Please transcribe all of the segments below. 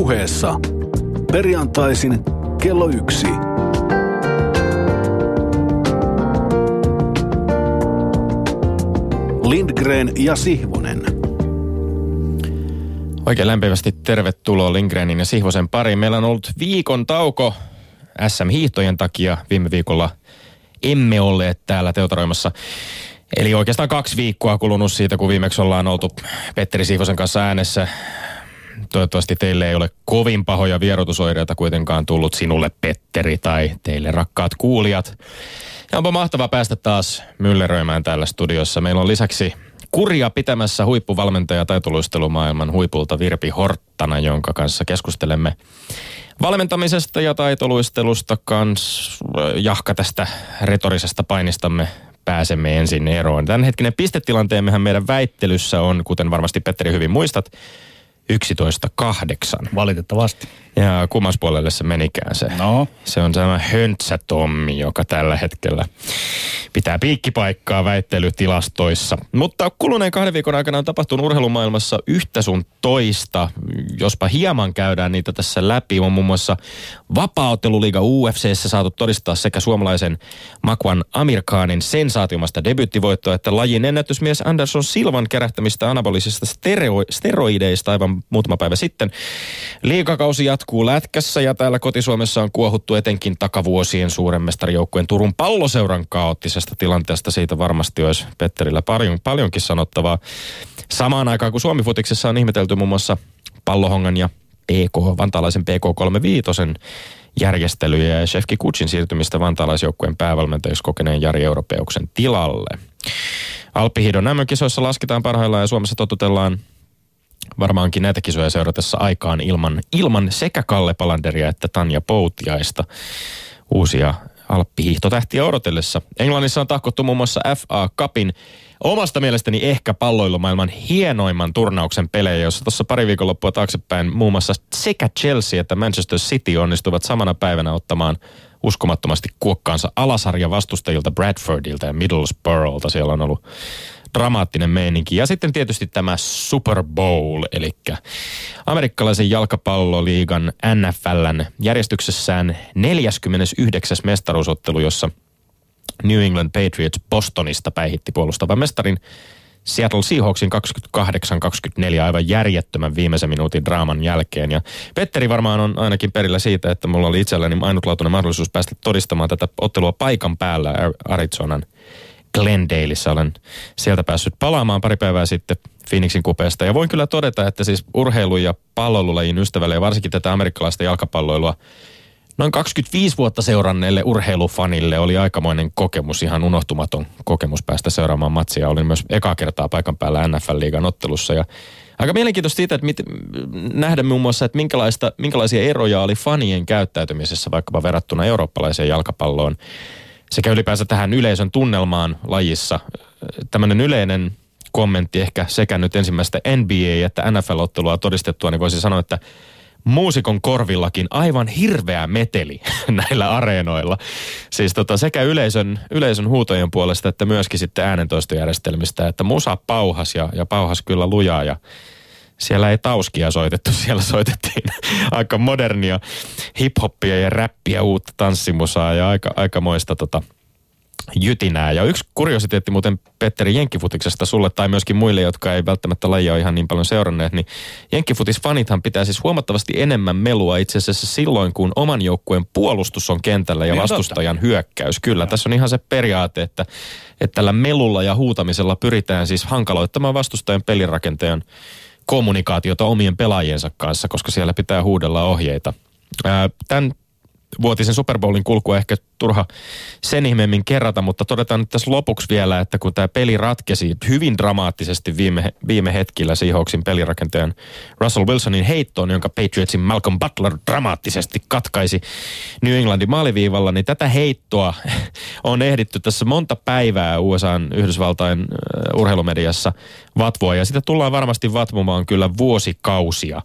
puheessa. Perjantaisin kello yksi. Lindgren ja Sihvonen. Oikein lämpimästi tervetuloa Lindgrenin ja Sihvosen pariin. Meillä on ollut viikon tauko SM-hiihtojen takia. Viime viikolla emme olleet täällä teotaroimassa. Eli oikeastaan kaksi viikkoa kulunut siitä, kun viimeksi ollaan oltu Petteri Sihvosen kanssa äänessä. Toivottavasti teille ei ole kovin pahoja vierotusoireita kuitenkaan tullut sinulle, Petteri, tai teille rakkaat kuulijat. Ja onpa mahtavaa päästä taas mylleröimään täällä studiossa. Meillä on lisäksi kurja pitämässä huippuvalmentaja taitoluistelumaailman huipulta Virpi Horttana, jonka kanssa keskustelemme valmentamisesta ja taitoluistelusta kans jahka tästä retorisesta painistamme pääsemme ensin eroon. Tämänhetkinen pistetilanteemmehän meidän väittelyssä on, kuten varmasti Petteri hyvin muistat, 11.8. Valitettavasti. Ja kummas puolelle se menikään se? No. Se on tämä Höntsä Tommi, joka tällä hetkellä pitää piikkipaikkaa väittelytilastoissa. Mutta kuluneen kahden viikon aikana on tapahtunut urheilumaailmassa yhtä sun toista. Jospa hieman käydään niitä tässä läpi. On muun muassa vapaaotteluliiga UFCssä saatu todistaa sekä suomalaisen Makwan Amirkaanin sensaatiomasta debyyttivoittoa, että lajin ennätysmies Anderson Silvan kerähtämistä anabolisista stereo- steroideista aivan muutama päivä sitten. Liikakausi jatkuu lätkässä ja täällä kotisuomessa on kuohuttu etenkin takavuosien suuremmestarijoukkueen Turun palloseuran kaoottisesta tilanteesta. Siitä varmasti olisi Petterillä paljon, paljonkin sanottavaa. Samaan aikaan kun Suomi-futiksessa on ihmetelty muun muassa pallohongan ja PK, vantaalaisen PK35 järjestelyjä ja Shefki Kutsin siirtymistä vantaalaisjoukkueen päävalmentajaksi kokeneen Jari Europeuksen tilalle. Alppihidon MM-kisoissa lasketaan parhaillaan ja Suomessa totutellaan varmaankin näitä kisoja seuratessa aikaan ilman, ilman sekä Kalle Palanderia että Tanja Poutiaista uusia alppihiihtotähtiä odotellessa. Englannissa on tahkottu muun muassa FA Cupin omasta mielestäni ehkä palloilumaailman hienoimman turnauksen pelejä, jossa tuossa pari viikonloppua taaksepäin muun muassa sekä Chelsea että Manchester City onnistuvat samana päivänä ottamaan uskomattomasti kuokkaansa alasarja vastustajilta Bradfordilta ja Middlesbroughilta. Siellä on ollut dramaattinen meininki. Ja sitten tietysti tämä Super Bowl, eli amerikkalaisen jalkapalloliigan NFLn järjestyksessään 49. mestaruusottelu, jossa New England Patriots Bostonista päihitti puolustavan mestarin Seattle Seahawksin 28-24 aivan järjettömän viimeisen minuutin draaman jälkeen. Ja Petteri varmaan on ainakin perillä siitä, että mulla oli itselläni ainutlaatuinen mahdollisuus päästä todistamaan tätä ottelua paikan päällä Arizonan Glendaleissa. Olen sieltä päässyt palaamaan pari päivää sitten Phoenixin kupeesta. Ja voin kyllä todeta, että siis urheilu- ja pallolulajin ystävälle ja varsinkin tätä amerikkalaista jalkapalloilua noin 25 vuotta seuranneelle urheilufanille oli aikamoinen kokemus, ihan unohtumaton kokemus päästä seuraamaan matsia. Olin myös eka kertaa paikan päällä NFL-liigan ottelussa ja Aika mielenkiintoista siitä, että mit, nähdä muun muassa, että minkälaista, minkälaisia eroja oli fanien käyttäytymisessä vaikkapa verrattuna eurooppalaiseen jalkapalloon sekä ylipäänsä tähän yleisön tunnelmaan lajissa. Tämmöinen yleinen kommentti ehkä sekä nyt ensimmäistä NBA- että NFL-ottelua todistettua, niin voisi sanoa, että muusikon korvillakin aivan hirveä meteli näillä areenoilla. Siis tota, sekä yleisön, yleisön huutojen puolesta että myöskin sitten äänentoistojärjestelmistä, että musa pauhas ja, ja pauhas kyllä lujaa ja siellä ei tauskia soitettu, siellä soitettiin aika modernia hiphoppia ja räppiä, uutta tanssimusaa ja aika, aikamoista tota, jytinää. Ja yksi kuriositeetti muuten Petteri Jenkkifutiksesta sulle tai myöskin muille, jotka ei välttämättä lajia ihan niin paljon seuranneet, niin Jenkkifutis-fanithan pitää siis huomattavasti enemmän melua itse asiassa silloin, kun oman joukkueen puolustus on kentällä ja niin vastustajan totta. hyökkäys. Kyllä, no. tässä on ihan se periaate, että, että tällä melulla ja huutamisella pyritään siis hankaloittamaan vastustajan pelirakenteen kommunikaatiota omien pelaajiensa kanssa, koska siellä pitää huudella ohjeita. Tämän vuotisen Super Bowlin kulkua ehkä turha sen ihmeemmin kerrata, mutta todetaan nyt tässä lopuksi vielä, että kun tämä peli ratkesi hyvin dramaattisesti viime, viime hetkillä Seahawksin pelirakenteen Russell Wilsonin heittoon, jonka Patriotsin Malcolm Butler dramaattisesti katkaisi New Englandin maaliviivalla, niin tätä heittoa on ehditty tässä monta päivää USA Yhdysvaltain urheilumediassa vatvoa, ja sitä tullaan varmasti vatvomaan kyllä vuosikausia.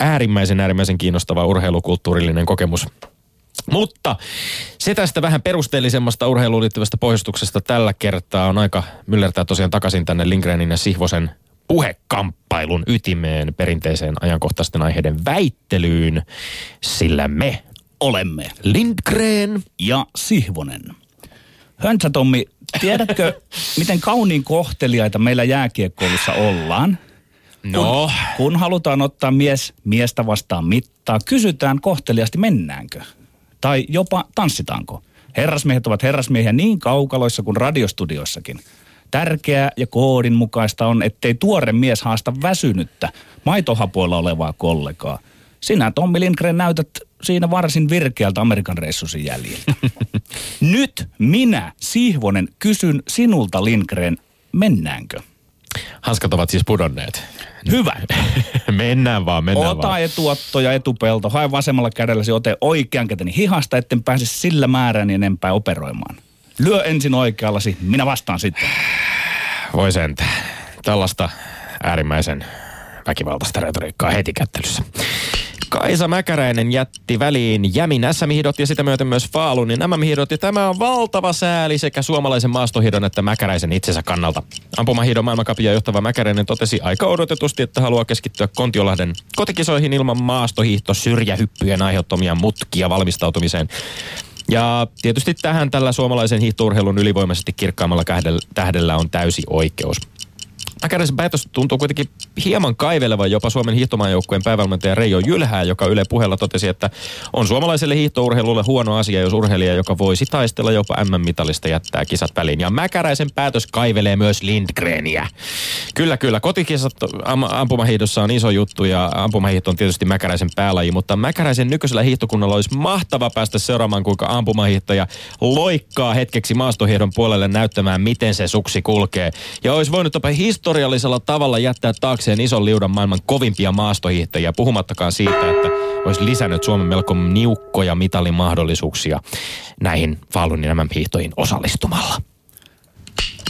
Äärimmäisen äärimmäisen kiinnostava urheilukulttuurillinen kokemus. Mutta se tästä vähän perusteellisemmasta urheiluun liittyvästä pohjustuksesta tällä kertaa on aika myllertää tosiaan takaisin tänne Lindgrenin ja Sihvosen puhekamppailun ytimeen, perinteiseen ajankohtaisten aiheiden väittelyyn, sillä me olemme Lindgren ja Sihvonen. Höntsä Tommi, tiedätkö, miten kauniin kohteliaita meillä jääkiekkoulussa ollaan? No. Kun, kun halutaan ottaa mies miestä vastaan mittaa, kysytään kohteliasti mennäänkö. Tai jopa tanssitaanko. Herrasmiehet ovat herrasmiehiä niin kaukaloissa kuin radiostudioissakin. Tärkeää ja koodin mukaista on, ettei tuore mies haasta väsynyttä, maitohapoilla olevaa kollegaa. Sinä, Tommi Lindgren, näytät siinä varsin virkeältä Amerikan reissusin jäljiltä. Nyt minä, Sihvonen, kysyn sinulta, Lindgren, mennäänkö? Hanskat ovat siis pudonneet. Hyvä. mennään vaan, mennään Ota vaan. etuotto ja etupelto. Hae vasemmalla kädelläsi ote oikean käteni hihasta, etten pääse sillä määrän enempää operoimaan. Lyö ensin oikeallasi, minä vastaan sitten. Voi sentään. Tällaista äärimmäisen väkivaltaista retoriikkaa heti kättelyssä. Kaisa Mäkäräinen jätti väliin Jämin SM-hiidot ja sitä myöten myös Faalunin MM-hiidot. Ja tämä on valtava sääli sekä suomalaisen maastohiidon että Mäkäräisen itsensä kannalta. Ampumahiidon maailmankapia johtava Mäkäräinen totesi aika odotetusti, että haluaa keskittyä Kontiolahden kotikisoihin ilman maastohiihto syrjähyppyjen aiheuttamia mutkia valmistautumiseen. Ja tietysti tähän tällä suomalaisen hiihtourheilun ylivoimaisesti kirkkaammalla tähdellä on täysi oikeus. Mäkäräisen päätös tuntuu kuitenkin hieman kaivelevan jopa Suomen hiihtomaajoukkueen päävalmentaja Reijo Jylhää, joka Yle puheella totesi, että on suomalaiselle hiihtourheilulle huono asia, jos urheilija, joka voisi taistella jopa MM-mitalista, jättää kisat väliin. Ja Mäkäräisen päätös kaivelee myös Lindgreniä. Kyllä, kyllä. Kotikisat am- ampumahiihdossa on iso juttu ja ampumahiihto on tietysti Mäkäräisen päälaji, mutta Mäkäräisen nykyisellä hiihtokunnalla olisi mahtava päästä seuraamaan, kuinka ampumahiihtoja loikkaa hetkeksi maastohiihdon puolelle näyttämään, miten se suksi kulkee. Ja olisi voinut jopa historiallisella tavalla jättää taakseen ison liudan maailman kovimpia maastohiihtäjiä, puhumattakaan siitä, että olisi lisännyt Suomen melko niukkoja mitalimahdollisuuksia näihin Falunin nämä hiihtoihin osallistumalla.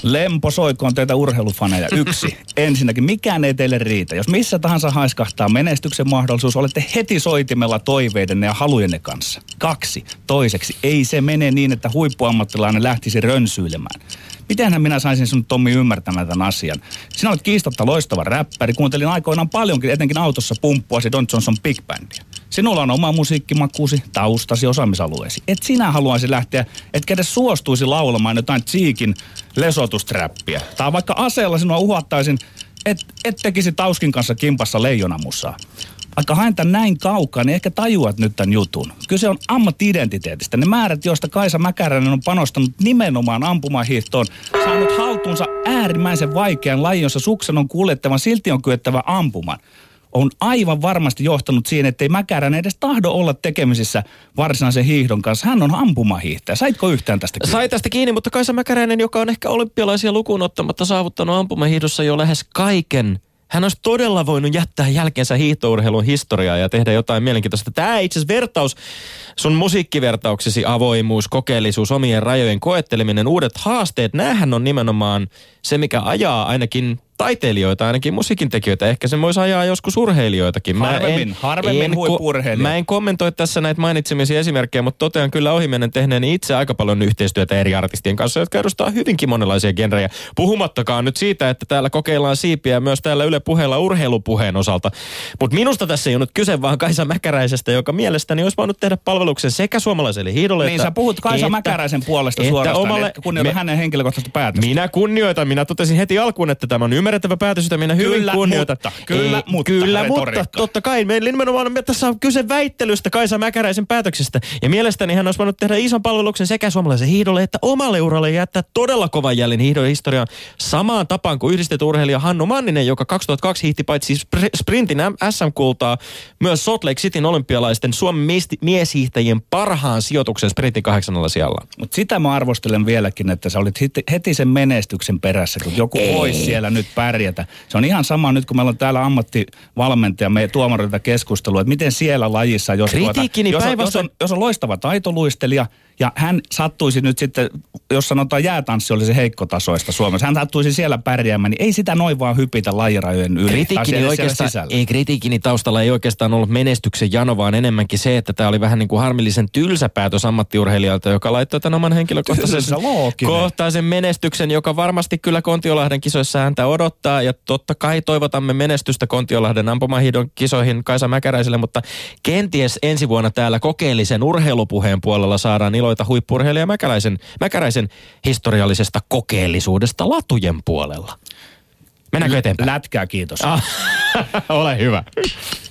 Lempo soikoon teitä urheilufaneja. Yksi. Ensinnäkin, mikään ei teille riitä. Jos missä tahansa haiskahtaa menestyksen mahdollisuus, olette heti soitimella toiveidenne ja halujenne kanssa. Kaksi. Toiseksi, ei se mene niin, että huippuammattilainen lähtisi rönsyilemään. Mitenhän minä saisin sinut Tommi ymmärtämään tämän asian? Sinä olet kiistatta loistava räppäri. Kuuntelin aikoinaan paljonkin, etenkin autossa pumppuasi Don Johnson Big Bandia. Sinulla on oma musiikkimakuusi, taustasi, osaamisalueesi. Et sinä haluaisi lähteä, etkä edes suostuisi laulamaan jotain Cheekin lesotustrappia. Tai vaikka aseella sinua uhattaisin, et, et tekisi Tauskin kanssa kimpassa leijonamusaa. Vaikka haen tämän näin kaukaa, niin ehkä tajuat nyt tämän jutun. Kyse on ammatti-identiteetistä. Ne määrät, joista Kaisa Mäkäräinen on panostanut nimenomaan ampumahiihtoon, saanut haltuunsa äärimmäisen vaikean lajin, jossa suksen on kuljettavan, silti on kyettävä ampumaan on aivan varmasti johtanut siihen, että ei Mäkärän edes tahdo olla tekemisissä varsinaisen hiihdon kanssa. Hän on ampumahiihtäjä. Saitko yhtään tästä kiinni? Sai tästä kiinni, mutta Kaisa Mäkäräinen, joka on ehkä olympialaisia lukuun ottamatta saavuttanut ampumahiihdossa jo lähes kaiken hän olisi todella voinut jättää jälkeensä hiihtourheilun historiaa ja tehdä jotain mielenkiintoista. Tämä itse asiassa vertaus, sun musiikkivertauksesi, avoimuus, kokeellisuus, omien rajojen koetteleminen, uudet haasteet, näähän on nimenomaan se, mikä ajaa ainakin taiteilijoita, ainakin musiikintekijöitä. Ehkä se voisi ajaa joskus urheilijoitakin. Mä harvemmin, en, harvemmin en, Mä en kommentoi tässä näitä mainitsemisia esimerkkejä, mutta totean kyllä ohimennen tehneen itse aika paljon yhteistyötä eri artistien kanssa, jotka edustaa hyvinkin monenlaisia genrejä. Puhumattakaan nyt siitä, että täällä kokeillaan siipiä myös täällä Yle puheella urheilupuheen osalta. Mutta minusta tässä ei ole nyt kyse vaan Kaisa Mäkäräisestä, joka mielestäni olisi voinut tehdä palveluksen sekä suomalaiselle hiidolle. Niin, että, sä puhut Kaisa että, Mäkäräisen puolesta että suorastaan, omalle, kunnioita me, hänen henkilökohtaista päätöstä. Minä kunnioitan, minä totesin heti alkuun, että tämä on ymmärrettävä päätös, jota minä hyvin kyllä, kunnioitan. Mutta, kyllä, Ei, mutta, kyllä, mutta totta kai. Meillä nimenomaan tässä on kyse väittelystä Kaisa Mäkäräisen päätöksestä. Ja mielestäni hän olisi voinut tehdä ison palveluksen sekä suomalaisen hiihdolle että omalle uralle jättää todella kovan jäljen hiihdon historiaan samaan tapaan kuin yhdistetty urheilija Hannu Manninen, joka 2002 hiihti paitsi sprintin SM-kultaa myös Salt Lake Cityn olympialaisten Suomen mieshiihtäjien parhaan sijoituksen sprintin kahdeksannella sijalla. Mutta sitä mä arvostelen vieläkin, että sä olit heti sen menestyksen perässä, kun joku Ei. voisi siellä nyt pärjätä. Se on ihan sama nyt, kun meillä on täällä ammattivalmentaja, me tuomarilta keskustelua, että miten siellä lajissa, jos, tuota, jos, on, jos, on, jos on loistava taitoluistelija, ja hän sattuisi nyt sitten, jos sanotaan jäätanssi oli se heikkotasoista Suomessa, hän sattuisi siellä pärjäämään, niin ei sitä noin vaan hypitä lajirajojen yli. Kritiikkini, oikeastaan, ei, kritiikkini taustalla ei oikeastaan ollut menestyksen jano, vaan enemmänkin se, että tämä oli vähän niin kuin harmillisen tylsä päätös ammattiurheilijalta, joka laittoi tämän oman henkilökohtaisen kohtaisen menestyksen, joka varmasti kyllä Kontiolahden kisoissa häntä odot odottaa ja totta kai toivotamme menestystä Kontiolahden ampumahidon kisoihin Kaisa Mäkäräiselle, mutta kenties ensi vuonna täällä kokeellisen urheilupuheen puolella saadaan iloita huippurheilija Mäkäräisen, Mäkäräisen historiallisesta kokeellisuudesta latujen puolella. Mennäänkö eteenpäin? Lätkää kiitos. Ah, ole hyvä.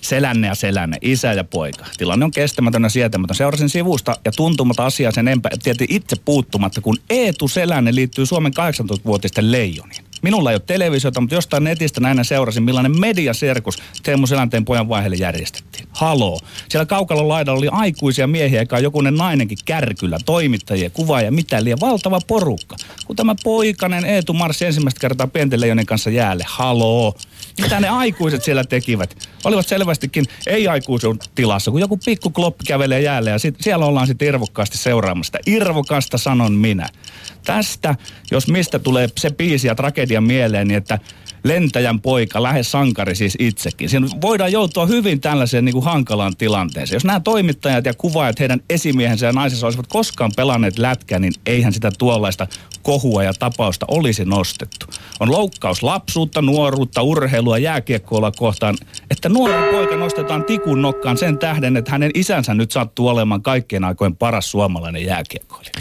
Selänne ja Selänne, isä ja poika. Tilanne on kestämätön ja sietämätön. Seurasin sivusta ja tuntumatta asiaa sen empä, tietysti itse puuttumatta, kun Eetu Selänne liittyy Suomen 18-vuotisten leijoniin. Minulla ei ole televisiota, mutta jostain netistä näin seurasin, millainen mediaserkus Teemu Selänteen pojan vaiheelle järjestettiin. Haloo. Siellä kaukalon laidalla oli aikuisia miehiä, eikä jokunen nainenkin kärkyllä, toimittajia, kuvaajia, mitä liian valtava porukka. Kun tämä poikainen Eetu marssi ensimmäistä kertaa pienten leijonen kanssa jäälle. Haloo. Mitä ne aikuiset siellä tekivät? Olivat selvästikin ei-aikuisuuden tilassa, kun joku pikku kloppi kävelee jäälle ja sit, siellä ollaan sitten irvokkaasti seuraamassa. Irvokasta sanon minä. Tästä, jos mistä tulee se biisi ja tragedia mieleen, niin että lentäjän poika, lähes sankari siis itsekin. Siinä voidaan joutua hyvin tällaiseen niin kuin hankalaan tilanteeseen. Jos nämä toimittajat ja kuvaajat, heidän esimiehensä ja naisensa olisivat koskaan pelanneet lätkää, niin eihän sitä tuollaista kohua ja tapausta olisi nostettu. On loukkaus lapsuutta, nuoruutta, urheilua, jääkiekkoilla kohtaan, että nuori poika nostetaan tikun nokkaan sen tähden, että hänen isänsä nyt sattuu olemaan kaikkien aikojen paras suomalainen jääkiekkoilija.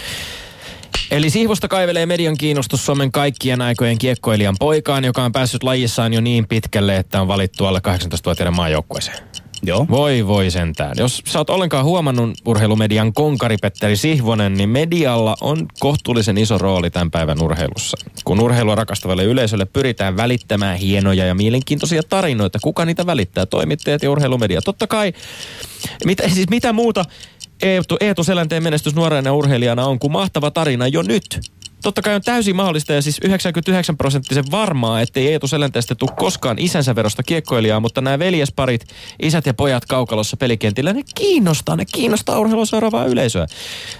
Eli siivusta kaivelee median kiinnostus Suomen kaikkien aikojen kiekkoilijan poikaan, joka on päässyt lajissaan jo niin pitkälle, että on valittu alle 18-vuotiaiden maajoukkueeseen. Joo. Voi voi sentään. Jos sä oot ollenkaan huomannut urheilumedian konkari Petteri Sihvonen, niin medialla on kohtuullisen iso rooli tämän päivän urheilussa. Kun urheilua rakastavalle yleisölle pyritään välittämään hienoja ja mielenkiintoisia tarinoita, kuka niitä välittää? Toimittajat ja urheilumedia. Totta kai, mitä, siis mitä muuta Eetu, Eetu Selänteen menestys nuorena urheilijana on kuin mahtava tarina jo nyt. Totta kai on täysin mahdollista ja siis 99 prosenttisen varmaa, ettei Eetu Selänteestä tule koskaan isänsä verosta kiekkoilijaa, mutta nämä veljesparit, isät ja pojat kaukalossa pelikentillä, ne kiinnostaa, ne kiinnostaa urheilua seuraavaa yleisöä.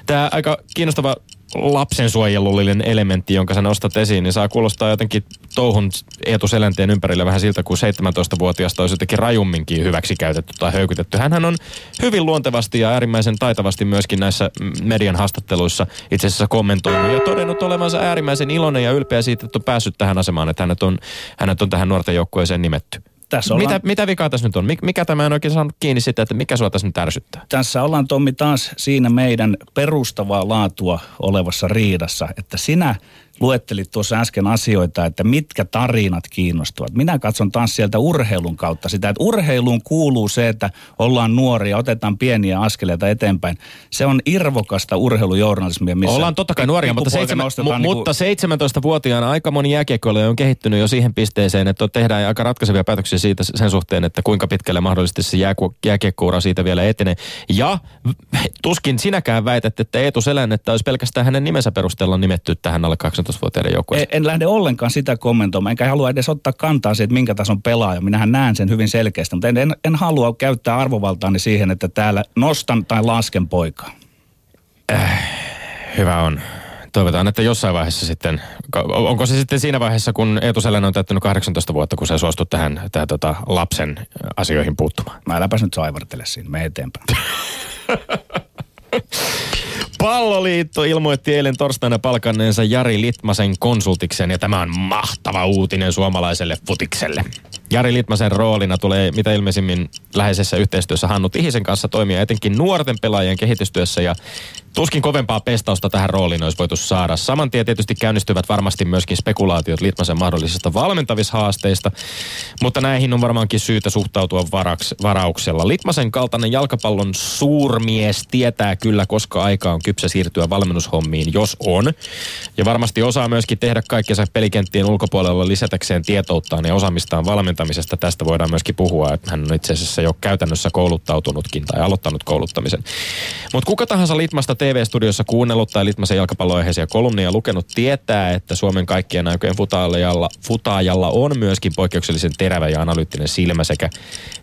Tämä aika kiinnostava lapsensuojelullinen elementti, jonka sä nostat esiin, niin saa kuulostaa jotenkin touhun Eetu Selänteen ympärillä vähän siltä, kuin 17-vuotiaasta olisi jotenkin rajumminkin hyväksi käytetty tai höykytetty. Hänhän on hyvin luontevasti ja äärimmäisen taitavasti myöskin näissä median haastatteluissa itse asiassa kommentoinut ja todennut olevansa äärimmäisen iloinen ja ylpeä siitä, että on päässyt tähän asemaan, että hänet on, hänet on tähän nuorten joukkueeseen nimetty. Tässä ollaan, Mitä, mitä vikaa tässä nyt on? Mik- Mikä tämä en oikein saanut kiinni sitä, että mikä sua tässä nyt ärsyttää? tässä ollaan Tommi taas siinä meidän perustavaa laatua olevassa riidassa, että sinä luettelit tuossa äsken asioita, että mitkä tarinat kiinnostuvat. Minä katson taas sieltä urheilun kautta sitä, että urheiluun kuuluu se, että ollaan nuoria, otetaan pieniä askeleita eteenpäin. Se on irvokasta urheilujournalismia, missä Ollaan totta kai nuoria, mutta, seitsemän, mu, niinku- mutta 17-vuotiaana aika moni jääkiekkoilija on kehittynyt jo siihen pisteeseen, että tehdään aika ratkaisevia päätöksiä siitä sen suhteen, että kuinka pitkälle mahdollisesti se jääku- jääkiekkoura siitä vielä etenee. Ja tuskin sinäkään väität, että Eetu Selännettä olisi pelkästään hänen nimensä perusteella nimetty tähän alle 18-vuotiaiden joukkueeseen. En, en lähde ollenkaan sitä kommentoimaan, enkä halua edes ottaa kantaa siitä, minkä tason pelaaja. Minähän näen sen hyvin selkeästi, mutta en, en, en halua käyttää arvovaltaani siihen, että täällä nostan tai lasken poikaa. Hyvä on. Toivotaan, että jossain vaiheessa sitten, onko se sitten siinä vaiheessa, kun Eetu Selänne on täyttänyt 18 vuotta, kun sä suostut tähän tähän tota, lapsen asioihin puuttumaan? Mä äläpäs nyt saivartele siinä, me eteenpäin. Palloliitto ilmoitti eilen torstaina palkanneensa Jari Litmasen konsultiksen ja tämä on mahtava uutinen suomalaiselle futikselle. Jari Litmasen roolina tulee mitä ilmeisimmin läheisessä yhteistyössä Hannu Tihisen kanssa toimia etenkin nuorten pelaajien kehitystyössä ja tuskin kovempaa pestausta tähän rooliin olisi voitu saada. Saman tien tietysti käynnistyvät varmasti myöskin spekulaatiot Litmasen mahdollisista valmentavishaasteista, mutta näihin on varmaankin syytä suhtautua varaks, varauksella. Litmasen kaltainen jalkapallon suurmies tietää kyllä, koska aika on kypsä siirtyä valmennushommiin, jos on. Ja varmasti osaa myöskin tehdä kaikkensa pelikenttien ulkopuolella lisätäkseen tietouttaan ja osaamistaan valmentamisesta. Tästä voidaan myöskin puhua, että hän on itse asiassa jo käytännössä kouluttautunutkin tai aloittanut kouluttamisen. Mutta kuka tahansa Litmasta TV-studiossa kuunnellut tai Litmasen jalkapalloaiheisia kolumnia lukenut tietää, että Suomen kaikkien aikojen futaajalla, futaajalla on myöskin poikkeuksellisen terävä ja analyyttinen silmä sekä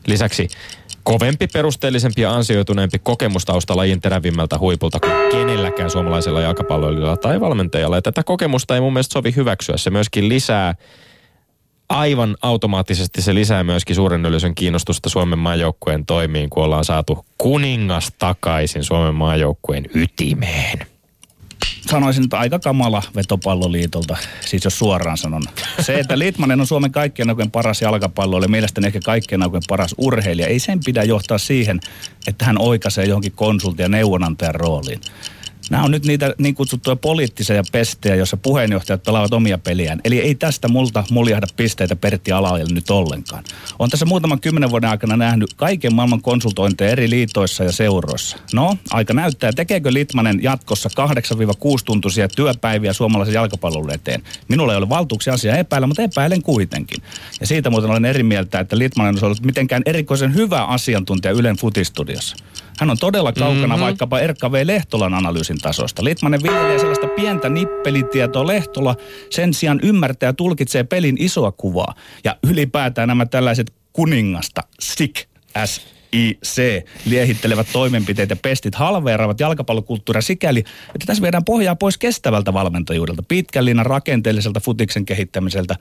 lisäksi kovempi, perusteellisempi ja ansioituneempi kokemustausta lajin terävimmältä huipulta kuin kenelläkään suomalaisella jalkapalloilijalla tai valmentajalla. Ja tätä kokemusta ei mun mielestä sovi hyväksyä. Se myöskin lisää aivan automaattisesti se lisää myöskin suuren yleisön kiinnostusta Suomen maajoukkueen toimiin, kun ollaan saatu kuningas takaisin Suomen maajoukkueen ytimeen. sanoisin, että aika kamala vetopalloliitolta, siis jos suoraan sanon. Se, että Litmanen on Suomen kaikkien aikojen paras jalkapallo, ja mielestäni ehkä kaikkien aikojen paras urheilija, ei sen pidä johtaa siihen, että hän oikaisee johonkin konsultin ja neuvonantajan rooliin. Nämä on nyt niitä niin kutsuttuja poliittisia pestejä, joissa puheenjohtajat pelaavat omia peliään. Eli ei tästä multa muljahda pisteitä Pertti Alaajille nyt ollenkaan. On tässä muutaman kymmenen vuoden aikana nähnyt kaiken maailman konsultointeja eri liitoissa ja seuroissa. No, aika näyttää, tekeekö Litmanen jatkossa 8-6 tuntuisia työpäiviä suomalaisen jalkapallon eteen. Minulla ei ole valtuuksia asiaa epäillä, mutta epäilen kuitenkin. Ja siitä muuten olen eri mieltä, että Litmanen on ollut mitenkään erikoisen hyvä asiantuntija Ylen futistudiossa. Hän on todella kaukana mm-hmm. vaikkapa Erkka V. Lehtolan analyysin tasosta. Litmanen viljelee sellaista pientä nippelitietoa. Lehtola sen sijaan ymmärtää ja tulkitsee pelin isoa kuvaa. Ja ylipäätään nämä tällaiset kuningasta, SIK, S, IC liehittelevät toimenpiteet ja pestit halveeraavat jalkapallokulttuuria sikäli, että tässä viedään pohjaa pois kestävältä valmentajuudelta, pitkän linjan rakenteelliselta futiksen kehittämiseltä.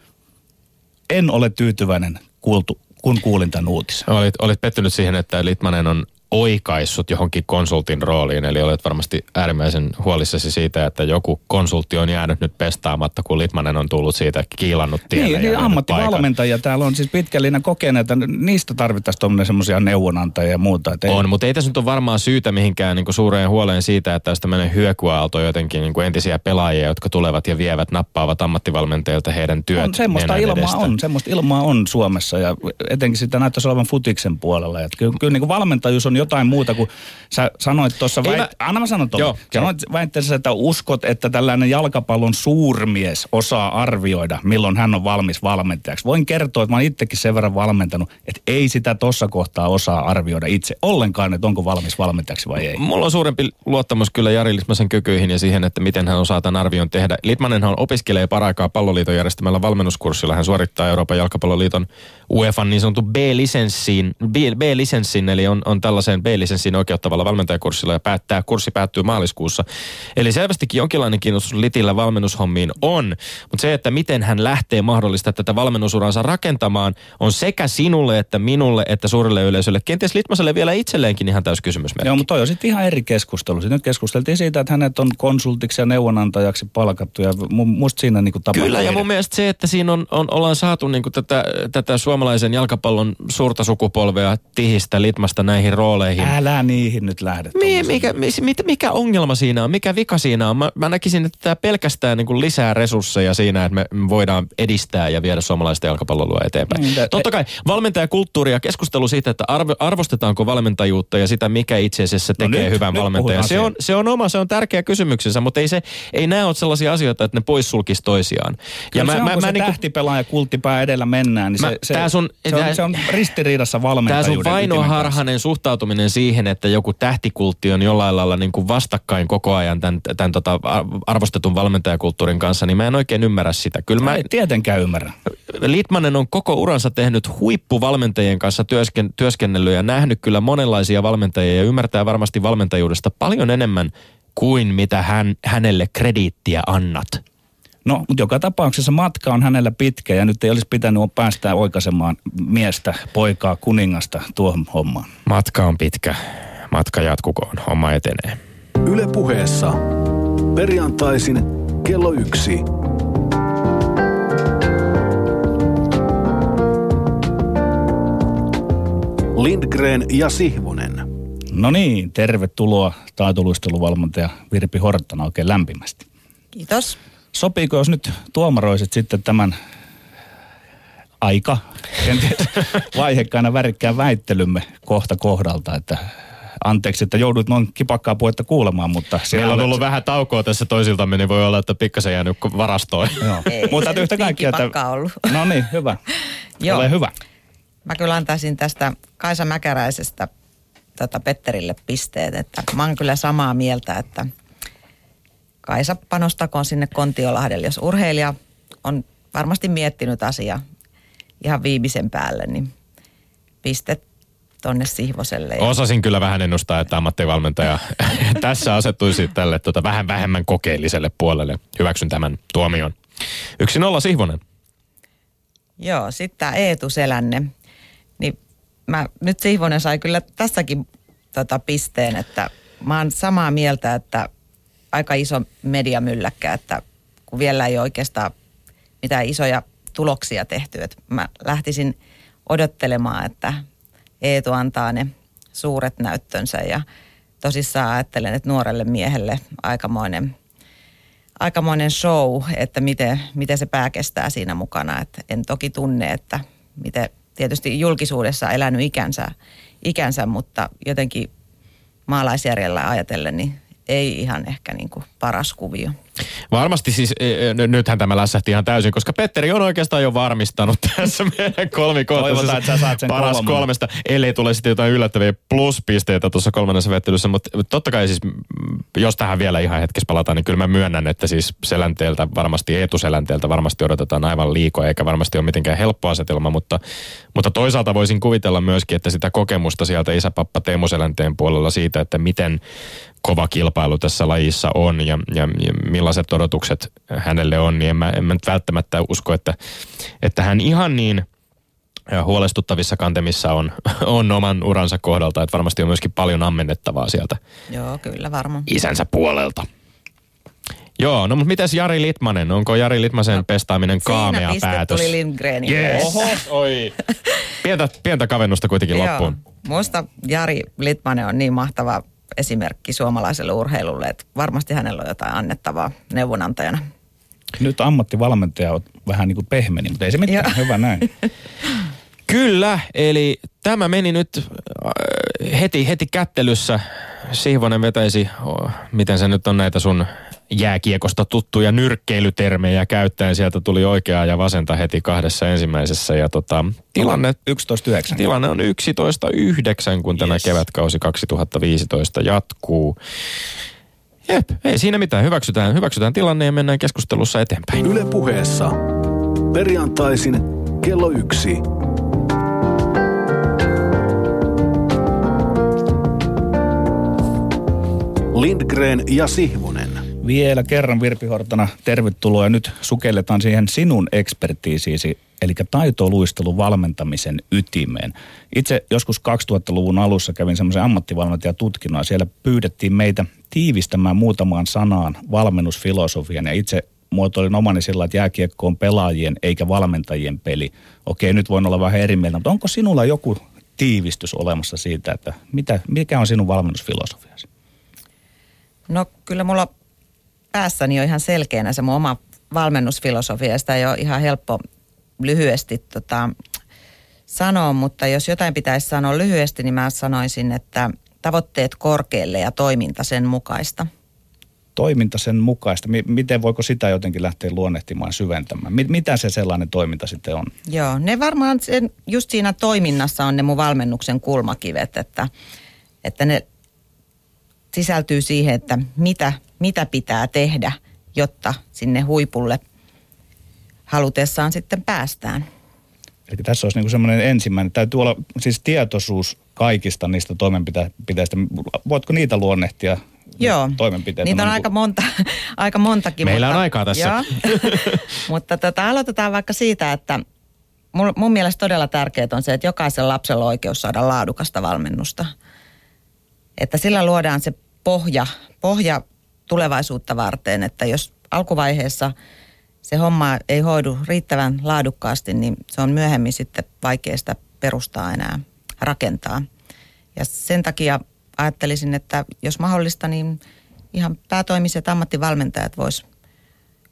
En ole tyytyväinen kuultu, kun kuulin tämän uutisen. Olit, olit pettynyt siihen, että Litmanen on oikaissut johonkin konsultin rooliin, eli olet varmasti äärimmäisen huolissasi siitä, että joku konsultti on jäänyt nyt pestaamatta, kun Litmanen on tullut siitä kiilannut tielle. Niin, niin ammattivalmentajia täällä on siis pitkällinen kokeneita, niistä tarvittaisiin tuommoinen semmoisia neuvonantajia ja muuta. Ei... On, mutta ei tässä nyt ole varmaan syytä mihinkään niin suureen huoleen siitä, että olisi tämmöinen hyökyaalto jotenkin niin entisiä pelaajia, jotka tulevat ja vievät, nappaavat ammattivalmentajilta heidän työt. On, semmoista ilmaa edestä. on, semmoista ilmaa on Suomessa ja etenkin sitä näyttäisi olevan futiksen puolella. Että kyllä, kyllä niin kuin valmentajuus on jotain muuta kuin sä sanoit tuossa, väit... mä... anna mä sanon tuolla. Sanoit väitteessä, että uskot, että tällainen jalkapallon suurmies osaa arvioida, milloin hän on valmis valmentajaksi. Voin kertoa, että mä oon itsekin sen verran valmentanut, että ei sitä tuossa kohtaa osaa arvioida itse ollenkaan, että onko valmis valmentajaksi vai ei. Mulla on suurempi luottamus kyllä Jari Litmasen kykyihin ja siihen, että miten hän osaa tämän arvion tehdä. Litmanenhan opiskelee paraikaa palloliiton järjestämällä valmennuskurssilla. Hän suorittaa Euroopan jalkapalloliiton UEFA niin sanotun B-lisenssin, B-lisenssin, eli on, on tällaiseen B-lisenssin oikeuttavalla valmentajakurssilla ja päättää, kurssi päättyy maaliskuussa. Eli selvästikin jonkinlainen kiinnostus Litillä valmennushommiin on, mutta se, että miten hän lähtee mahdollista tätä valmennusuransa rakentamaan, on sekä sinulle että minulle että suurelle yleisölle, kenties Litmaselle vielä itselleenkin ihan täys kysymysmerkki. Joo, mutta toi on sitten ihan eri keskustelu. Nyt keskusteltiin siitä, että hänet on konsultiksi ja neuvonantajaksi palkattu ja musta siinä niinku tapahtuu. Kyllä, ja mun mielestä se, että siinä on, on ollaan saatu niinku tätä, tätä suomalaisen jalkapallon suurta sukupolvea tihistä Litmasta näihin rooleihin. Älä niihin nyt lähde. Mi, mikä, mikä, mikä ongelma siinä on? Mikä vika siinä on? Mä, mä näkisin, että tämä pelkästään niin kuin lisää resursseja siinä, että me voidaan edistää ja viedä suomalaista jalkapallolua eteenpäin. Niin, Totta kai valmentajakulttuuri ja keskustelu siitä, että arvo, arvostetaanko valmentajuutta ja sitä, mikä itse asiassa no tekee no nyt, hyvän nyt valmentajan. Se on, se on oma, se on tärkeä kysymyksensä, mutta ei, se, ei nämä ole sellaisia asioita, että ne poissulkisi toisiaan. Kyllä ja mä, se on, mä, kun mä, se niin tähtipelaaja kulttipää edellä mennään, niin mä, se, se, sun, se, on, se on ristiriidassa valmentajuuden Tämä sun vainoharhainen suhtautuminen siihen, että joku tähtikultti on jollain lailla niin kuin vastakkain koko ajan tämän, tämän tota arvostetun valmentajakulttuurin kanssa, niin mä en oikein ymmärrä sitä. Kyllä mä, ei tietenkään ymmärrä. Litmanen on koko uransa tehnyt huippuvalmentajien kanssa työsken, työskennellyt ja nähnyt kyllä monenlaisia valmentajia ja ymmärtää varmasti valmentajuudesta paljon enemmän kuin mitä hän, hänelle krediittiä annat. No, mutta joka tapauksessa matka on hänellä pitkä ja nyt ei olisi pitänyt päästää oikaisemaan miestä, poikaa, kuningasta tuohon hommaan. Matka on pitkä. Matka jatkukoon. Homma etenee. Yle puheessa. Perjantaisin kello yksi. Lindgren ja Sihvonen. No niin, tervetuloa taitoluisteluvalmentaja Virpi Horttana oikein lämpimästi. Kiitos. Sopiiko, jos nyt tuomaroisit sitten tämän aika, kenties vaihekkaana värikkään väittelymme kohta kohdalta, että anteeksi, että joudut noin kipakkaa puhetta kuulemaan, mutta... Meillä on ollut vähän taukoa tässä toisiltamme, niin voi olla, että pikkasen jäänyt varastoon. Joo. Ei, mutta yhtä kaikkea, että... ollut. No niin, hyvä. Joo. Ole hyvä. Mä kyllä antaisin tästä Kaisa Mäkäräisestä tota Petterille pisteet, että mä oon kyllä samaa mieltä, että – Kaisa panostakoon sinne Kontiolahdelle. Jos urheilija on varmasti miettinyt asiaa ihan viimeisen päälle, niin pistet tonne Sihvoselle. Osasin kyllä vähän ennustaa, että ammattivalmentaja tässä asettuisi tälle tota, vähän vähemmän kokeelliselle puolelle. Hyväksyn tämän tuomion. Yksi nolla Sihvonen. Joo, sitten tämä Eetu Selänne. Niin mä, nyt Sihvonen sai kyllä tässäkin tota pisteen, että mä oon samaa mieltä, että aika iso mediamylläkkä, että kun vielä ei oikeastaan mitään isoja tuloksia tehty. Että mä lähtisin odottelemaan, että Eetu antaa ne suuret näyttönsä ja tosissaan ajattelen, että nuorelle miehelle aikamoinen, aikamoinen show, että miten, miten se pää kestää siinä mukana. Että en toki tunne, että miten tietysti julkisuudessa elänyt ikänsä, ikänsä mutta jotenkin maalaisjärjellä ajatellen, niin ei ihan ehkä niin kuin paras kuvio. Varmasti siis, e, e, nythän tämä lässähti ihan täysin, koska Petteri on oikeastaan jo varmistanut tässä meidän kolmikohtaisessa että sä saat sen paras kolmannen. kolmesta, ellei tule sitten jotain yllättäviä pluspisteitä tuossa kolmannessa vettelyssä, mutta totta kai siis, mm, jos tähän vielä ihan hetkessä palataan, niin kyllä mä myönnän, että siis Selänteeltä varmasti, Eetu Selänteeltä varmasti odotetaan aivan liikoa, eikä varmasti ole mitenkään helppo asetelma, mutta, mutta toisaalta voisin kuvitella myöskin, että sitä kokemusta sieltä isäpappa Teemu Selänteen puolella siitä, että miten kova kilpailu tässä lajissa on ja, ja, ja millaiset odotukset hänelle on, niin en mä, en mä nyt välttämättä usko, että, että hän ihan niin huolestuttavissa kantemissa on, on oman uransa kohdalta, että varmasti on myöskin paljon ammennettavaa sieltä Joo, kyllä varmaan. isänsä puolelta. Joo, no mutta mites Jari Litmanen? Onko Jari Litmasen pestaaminen kaamea päätös? tuli Lindgrenille. Yes. Oho, oi. Pientä, pientä kavennusta kuitenkin loppuun. Joo. Musta Jari Litmanen on niin mahtava esimerkki suomalaiselle urheilulle, että varmasti hänellä on jotain annettavaa neuvonantajana. Nyt ammattivalmentaja on vähän niin kuin pehmeni, mutta ei se mitään. Joo. Hyvä näin. Kyllä, eli tämä meni nyt äh, heti, heti kättelyssä. Sihvonen vetäisi, oh, miten se nyt on näitä sun jääkiekosta tuttuja nyrkkeilytermejä käyttäen. Sieltä tuli oikeaa ja vasenta heti kahdessa ensimmäisessä. Ja tota, tilanne, 11.9. tilanne on 11.9, kun tämä Yes. kevätkausi 2015 jatkuu. Jep, ei siinä mitään. Hyväksytään, hyväksytään tilanne ja mennään keskustelussa eteenpäin. Yle puheessa. Perjantaisin kello yksi. Lindgren ja Sihvonen. Vielä kerran Virpi Hortana, tervetuloa ja nyt sukelletaan siihen sinun ekspertiisiisi, eli taitoluistelun valmentamisen ytimeen. Itse joskus 2000-luvun alussa kävin semmoisen ammattivalmentajatutkinnon ja siellä pyydettiin meitä tiivistämään muutamaan sanaan valmennusfilosofian ja itse muotoilin omani sillä, että jääkiekko on pelaajien eikä valmentajien peli. Okei, nyt voin olla vähän eri mieltä, mutta onko sinulla joku tiivistys olemassa siitä, että mitä, mikä on sinun valmennusfilosofiasi? No kyllä mulla päässäni on ihan selkeänä se mun oma valmennusfilosofia. ja Sitä ei ole ihan helppo lyhyesti tota, sanoa, mutta jos jotain pitäisi sanoa lyhyesti, niin mä sanoisin, että tavoitteet korkealle ja toiminta sen mukaista. toiminta sen mukaista? Mi- miten voiko sitä jotenkin lähteä luonnehtimaan, syventämään? Mi- mitä se sellainen toiminta sitten on? Joo, ne varmaan sen, just siinä toiminnassa on ne mun valmennuksen kulmakivet, että, että ne sisältyy siihen, että mitä, mitä pitää tehdä, jotta sinne huipulle halutessaan sitten päästään. Eli tässä olisi niin semmoinen ensimmäinen, täytyy olla siis tietoisuus kaikista niistä toimenpiteistä. Voitko niitä luonnehtia? Joo, Toimenpiteitä. niitä on Niin aika, monta, aika montakin. Meillä mutta, on aikaa tässä. Mutta tota, aloitetaan vaikka siitä, että mun, mun mielestä todella tärkeää on se, että jokaisella lapsella on oikeus saada laadukasta valmennusta. Että sillä luodaan se pohja, pohja tulevaisuutta varten, että jos alkuvaiheessa se homma ei hoidu riittävän laadukkaasti, niin se on myöhemmin sitten vaikea sitä perustaa enää rakentaa. Ja sen takia ajattelisin, että jos mahdollista, niin ihan päätoimiset ammattivalmentajat vois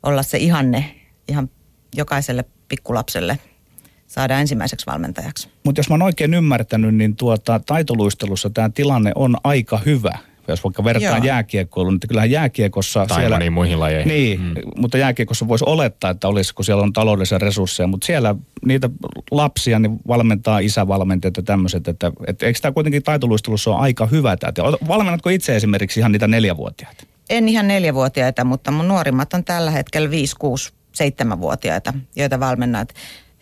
olla se ihanne ihan jokaiselle pikkulapselle saada ensimmäiseksi valmentajaksi. Mutta jos mä oon oikein ymmärtänyt, niin tuota, taitoluistelussa tämä tilanne on aika hyvä. Jos vaikka verrataan Joo. jääkiekkoiluun, niin kyllähän jääkiekossa Tai siellä... moniin muihin lajeihin. Niin, mm. mutta jääkiekossa voisi olettaa, että olisi, kun siellä on taloudellisia resursseja, mutta siellä niitä lapsia niin valmentaa isävalmentajat ja tämmöiset, että, että eikö tämä kuitenkin taitoluistelussa ole aika hyvä tämä? Valmennatko itse esimerkiksi ihan niitä neljävuotiaita? En ihan neljävuotiaita, mutta mun nuorimmat on tällä hetkellä 5, 6, 7-vuotiaita, joita valmennat.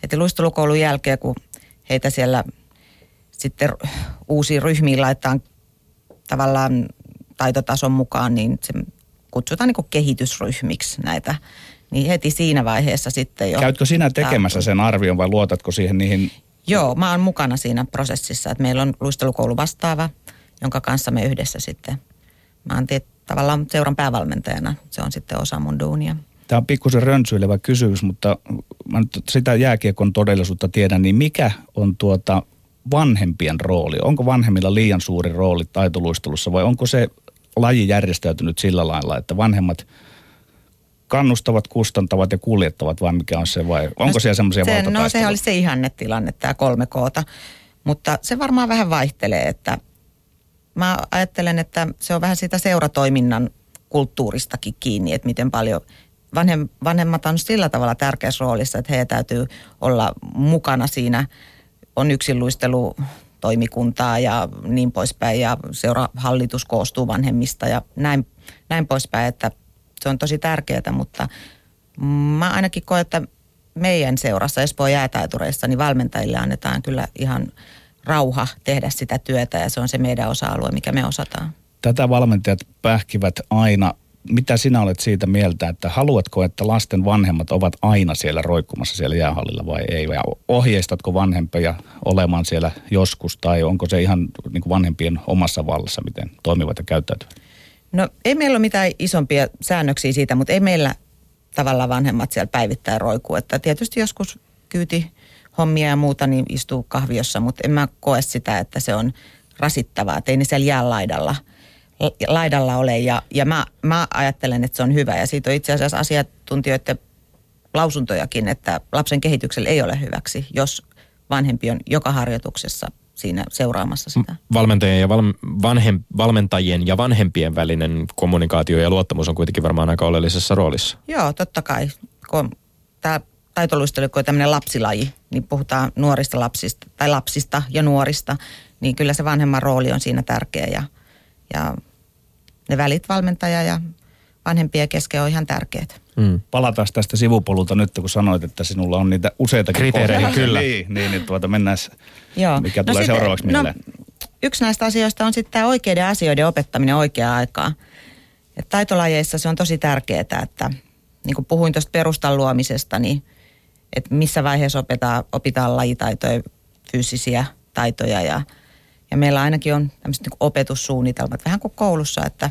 Heti luistelukoulun jälkeen, kun heitä siellä sitten uusiin ryhmiin laitetaan tavallaan taitotason mukaan, niin se kutsutaan niin kehitysryhmiksi näitä. Niin heti siinä vaiheessa sitten jo. Käytkö sinä tekemässä sen arvion vai luotatko siihen niihin Joo, mä oon mukana siinä prosessissa, että meillä on luistelukoulu vastaava, jonka kanssa me yhdessä sitten, mä oon tiet- tavallaan seuran päävalmentajana se on sitten osa mun duunia. Tämä on pikkusen rönsyilevä kysymys, mutta mä nyt sitä jääkiekon todellisuutta tiedän, niin mikä on tuota vanhempien rooli? Onko vanhemmilla liian suuri rooli taitoluistelussa vai onko se laji järjestäytynyt sillä lailla, että vanhemmat kannustavat, kustantavat ja kuljettavat vai mikä on se vai onko no, siellä semmoisia se, No se olisi se ihannetilanne, tämä kolme koota. Mutta se varmaan vähän vaihtelee, että mä ajattelen, että se on vähän sitä seuratoiminnan kulttuuristakin kiinni, että miten paljon vanhem, vanhemmat on sillä tavalla tärkeässä roolissa, että heidän täytyy olla mukana siinä. On yksinluistelu toimikuntaa ja niin poispäin ja seurahallitus koostuu vanhemmista ja näin, näin poispäin, että se on tosi tärkeää, mutta mä ainakin koen, että meidän seurassa Espoon jäätaitureissa, niin valmentajille annetaan kyllä ihan rauha tehdä sitä työtä ja se on se meidän osa-alue, mikä me osataan. Tätä valmentajat pähkivät aina. Mitä sinä olet siitä mieltä, että haluatko, että lasten vanhemmat ovat aina siellä roikkumassa siellä jäähallilla vai ei? Ja ohjeistatko vanhempia olemaan siellä joskus tai onko se ihan niin kuin vanhempien omassa vallassa, miten toimivat ja käyttäytyvät? No ei meillä ole mitään isompia säännöksiä siitä, mutta ei meillä tavallaan vanhemmat siellä päivittäin roiku. Että tietysti joskus kyyti hommia ja muuta, niin istuu kahviossa, mutta en mä koe sitä, että se on rasittavaa, että ei ne siellä jää laidalla, laidalla ole. Ja, ja mä, mä ajattelen, että se on hyvä ja siitä on itse asiassa asiantuntijoiden lausuntojakin, että lapsen kehityksellä ei ole hyväksi, jos vanhempi on joka harjoituksessa siinä seuraamassa sitä. Valmentajien ja val, vanhem, valmentajien ja vanhempien välinen kommunikaatio ja luottamus on kuitenkin varmaan aika oleellisessa roolissa. Joo, totta kai. Kun tämä taitoluistelu, kun on tämmöinen lapsilaji, niin puhutaan nuorista lapsista tai lapsista ja nuorista, niin kyllä se vanhemman rooli on siinä tärkeä ja, ja ne välit valmentaja ja vanhempien kesken on ihan tärkeät. Mm. Palataan tästä sivupolulta nyt, kun sanoit, että sinulla on niitä useita kriteereitä. Kyllä. Niin, niin, niin tuota mennään, Joo. mikä no tulee sit, seuraavaksi no, yksi näistä asioista on sitten tämä oikeiden asioiden opettaminen oikeaan aikaan. Et taitolajeissa se on tosi tärkeää, että niin kuin puhuin tuosta perustan luomisesta, niin että missä vaiheessa opetaan, opitaan lajitaitoja, fyysisiä taitoja ja, ja meillä ainakin on tämmöiset niin opetussuunnitelmat, vähän kuin koulussa, että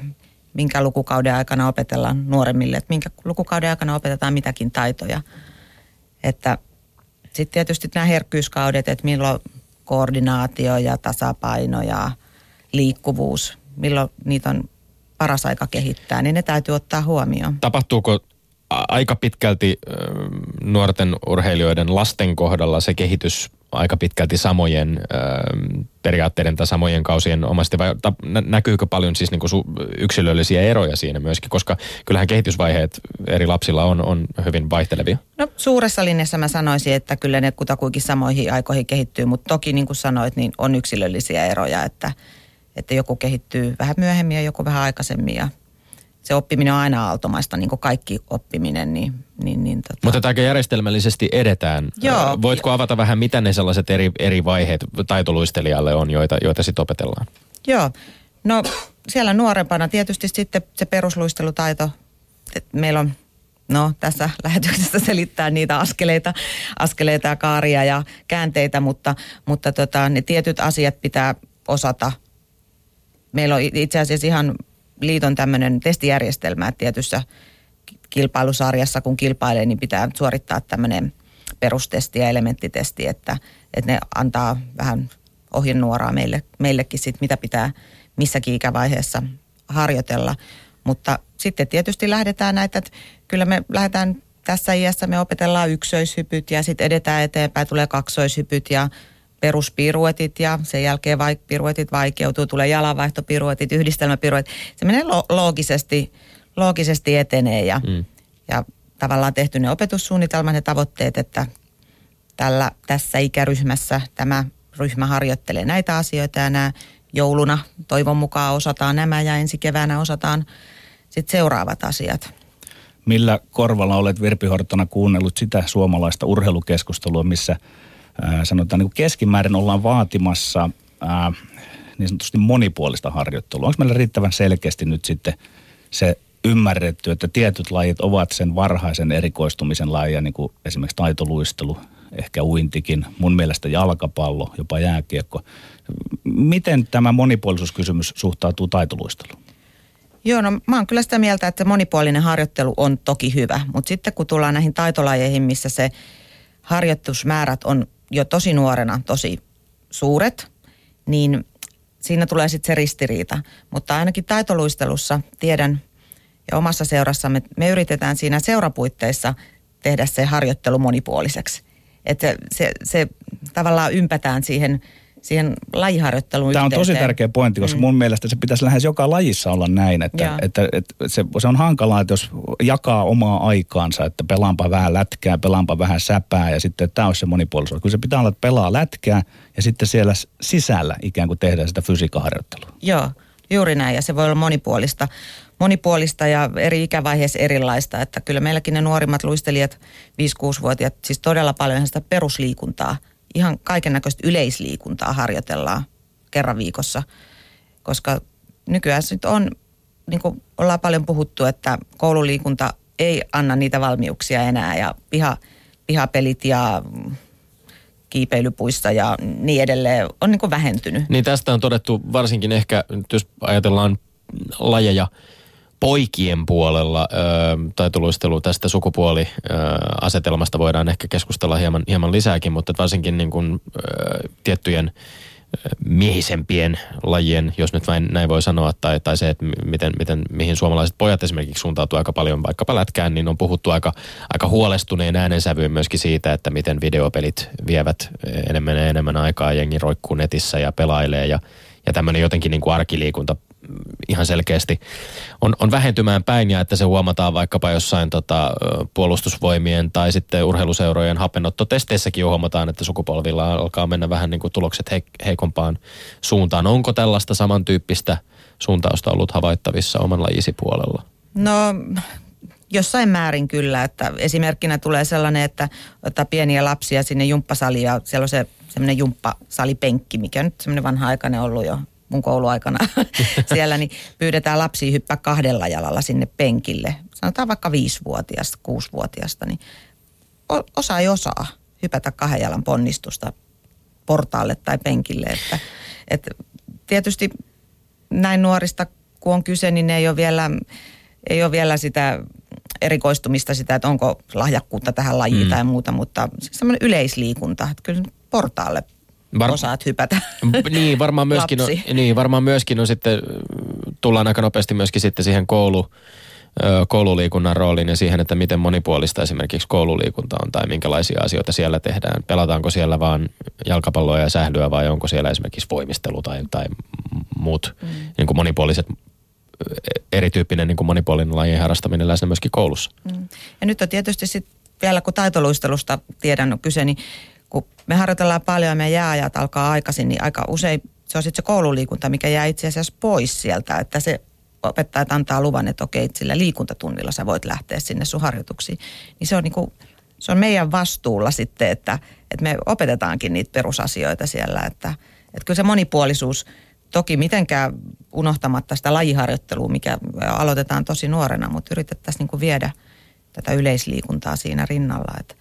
minkä lukukauden aikana opetellaan nuoremmille, että minkä lukukauden aikana opetetaan mitäkin taitoja. Että sitten tietysti nämä herkkyyskaudet, että milloin koordinaatio ja tasapaino ja liikkuvuus, milloin niitä on paras aika kehittää, niin ne täytyy ottaa huomioon. Tapahtuuko aika pitkälti nuorten urheilijoiden lasten kohdalla se kehitys aika pitkälti samojen periaatteiden tai samojen kausien omasti, vai näkyykö paljon siis niinku yksilöllisiä eroja siinä myöskin, koska kyllähän kehitysvaiheet eri lapsilla on, on hyvin vaihtelevia? No suuressa linjassa mä sanoisin, että kyllä ne kutakuinkin samoihin aikoihin kehittyy, mutta toki niin kuin sanoit, niin on yksilöllisiä eroja, että, että joku kehittyy vähän myöhemmin ja joku vähän aikaisemmin ja se oppiminen on aina aaltomaista, niin kuin kaikki oppiminen. Niin, niin, niin, tota. Mutta aika järjestelmällisesti edetään. Joo. Voitko avata vähän, mitä ne sellaiset eri, eri vaiheet taitoluistelijalle on, joita, joita sitten opetellaan? Joo, no siellä nuorempana tietysti sitten se perusluistelutaito. Meillä on no tässä lähetyksessä selittää niitä askeleita, askeleita ja kaaria ja käänteitä, mutta, mutta tota, ne tietyt asiat pitää osata. Meillä on itse asiassa ihan liiton tämmöinen testijärjestelmä, että tietyssä kilpailusarjassa kun kilpailee, niin pitää suorittaa tämmöinen perustesti ja elementtitesti, että, että ne antaa vähän ohjenuoraa meille, meillekin sit, mitä pitää missäkin ikävaiheessa harjoitella. Mutta sitten tietysti lähdetään näitä, että kyllä me lähdetään tässä iässä, me opetellaan yksoishypyt ja sitten edetään eteenpäin, tulee kaksoishypyt ja peruspiruetit ja sen jälkeen vaik- piruetit vaikeutuu, tulee jalanvaihtopiruetit, yhdistelmäpiruetit. Se menee lo- loogisesti, loogisesti etenee ja, mm. ja tavallaan tehty ne opetussuunnitelmat ja tavoitteet, että tällä, tässä ikäryhmässä tämä ryhmä harjoittelee näitä asioita ja nämä jouluna toivon mukaan osataan nämä ja ensi keväänä osataan sitten seuraavat asiat. Millä korvalla olet Virpi kuunnellut sitä suomalaista urheilukeskustelua, missä – sanotaan niin kuin keskimäärin ollaan vaatimassa ää, niin sanotusti monipuolista harjoittelua. Onko meillä riittävän selkeästi nyt sitten se ymmärretty, että tietyt lajit ovat sen varhaisen erikoistumisen lajia, niin kuin esimerkiksi taitoluistelu, ehkä uintikin, mun mielestä jalkapallo, jopa jääkiekko. Miten tämä monipuolisuuskysymys suhtautuu taitoluisteluun? Joo, no mä oon kyllä sitä mieltä, että monipuolinen harjoittelu on toki hyvä, mutta sitten kun tullaan näihin taitolajeihin, missä se harjoitusmäärät on jo tosi nuorena tosi suuret, niin siinä tulee sitten se ristiriita. Mutta ainakin taitoluistelussa tiedän ja omassa seurassamme me yritetään siinä seurapuitteissa tehdä se harjoittelu monipuoliseksi. Että se, se, se tavallaan ympätään siihen siihen lajiharjoitteluun Tämä on yhteyteen. tosi tärkeä pointti, koska mm. mun mielestä se pitäisi lähes joka lajissa olla näin. Että, Joo. että, että se, se on hankalaa, että jos jakaa omaa aikaansa, että pelaanpa vähän lätkää, pelaanpa vähän säpää ja sitten tämä olisi se monipuolisuus. Kun se pitää olla, että pelaa lätkää ja sitten siellä sisällä ikään kuin tehdään sitä fysiikkaharjoittelua. Joo, juuri näin ja se voi olla monipuolista, monipuolista ja eri ikävaiheessa erilaista. Että kyllä meilläkin ne nuorimmat luistelijat, 5-6-vuotiaat, siis todella paljon sitä perusliikuntaa, ihan kaiken näköistä yleisliikuntaa harjoitellaan kerran viikossa. Koska nykyään nyt on, niin kuin ollaan paljon puhuttu, että koululiikunta ei anna niitä valmiuksia enää ja piha, pihapelit ja kiipeilypuissa ja niin edelleen on niin vähentynyt. Niin tästä on todettu varsinkin ehkä, jos ajatellaan lajeja poikien puolella, ö, taitoluistelu tästä sukupuoliasetelmasta voidaan ehkä keskustella hieman, hieman lisääkin, mutta varsinkin niin kuin, ö, tiettyjen miehisempien lajien, jos nyt vain näin voi sanoa, tai, tai se, että miten, miten, mihin suomalaiset pojat esimerkiksi suuntautuu aika paljon vaikkapa lätkään, niin on puhuttu aika, aika huolestuneen äänensävyyn myöskin siitä, että miten videopelit vievät enemmän ja enemmän aikaa, jengi roikkuu netissä ja pelailee ja, ja tämmöinen jotenkin niin kuin arkiliikunta ihan selkeästi on, on vähentymään päin ja että se huomataan vaikkapa jossain tota, puolustusvoimien tai sitten urheiluseurojen hapennottotesteissäkin jo huomataan, että sukupolvilla alkaa mennä vähän niin kuin tulokset heik- heikompaan suuntaan. Onko tällaista samantyyppistä suuntausta ollut havaittavissa oman lajisi puolella? No jossain määrin kyllä, että esimerkkinä tulee sellainen, että ottaa pieniä lapsia sinne jumppasaliin ja siellä on se semmoinen jumppasalipenkki, mikä on nyt semmoinen vanha-aikainen ollut jo mun kouluaikana siellä, niin pyydetään lapsia hyppää kahdella jalalla sinne penkille. Sanotaan vaikka viisivuotiaasta, kuusivuotiaasta, niin osa ei osaa hypätä kahden jalan ponnistusta portaalle tai penkille. Että, että tietysti näin nuorista kun on kyse, niin ne ei ole vielä, ei ole vielä sitä erikoistumista sitä, että onko lahjakkuutta tähän lajiin mm. tai muuta, mutta semmoinen yleisliikunta, että kyllä portaalle Var- osaat hypätä. niin, varmaan myöskin, on, niin, varmaan myöskin on sitten, tullaan aika nopeasti myöskin sitten siihen koulu, koululiikunnan rooliin ja siihen, että miten monipuolista esimerkiksi koululiikunta on tai minkälaisia asioita siellä tehdään. Pelataanko siellä vaan jalkapalloa ja sählyä vai onko siellä esimerkiksi voimistelu tai, tai muut mm. niin kuin monipuoliset, ö, erityyppinen niin kuin monipuolinen lajien harrastaminen läsnä myöskin koulussa. Mm. Ja nyt on tietysti sit vielä, kun taitoluistelusta tiedän on kyse, niin kun me harjoitellaan paljon ja meidän jääajat alkaa aikaisin, niin aika usein se on sitten se koululiikunta, mikä jää itse asiassa pois sieltä, että se opettajat antaa luvan, että okei, sillä liikuntatunnilla sä voit lähteä sinne sun harjoituksiin. Niin se on niinku, se on meidän vastuulla sitten, että, että me opetetaankin niitä perusasioita siellä, että, että kyllä se monipuolisuus, toki mitenkään unohtamatta sitä lajiharjoittelua, mikä aloitetaan tosi nuorena, mutta yritettäisiin niinku viedä tätä yleisliikuntaa siinä rinnalla. Että,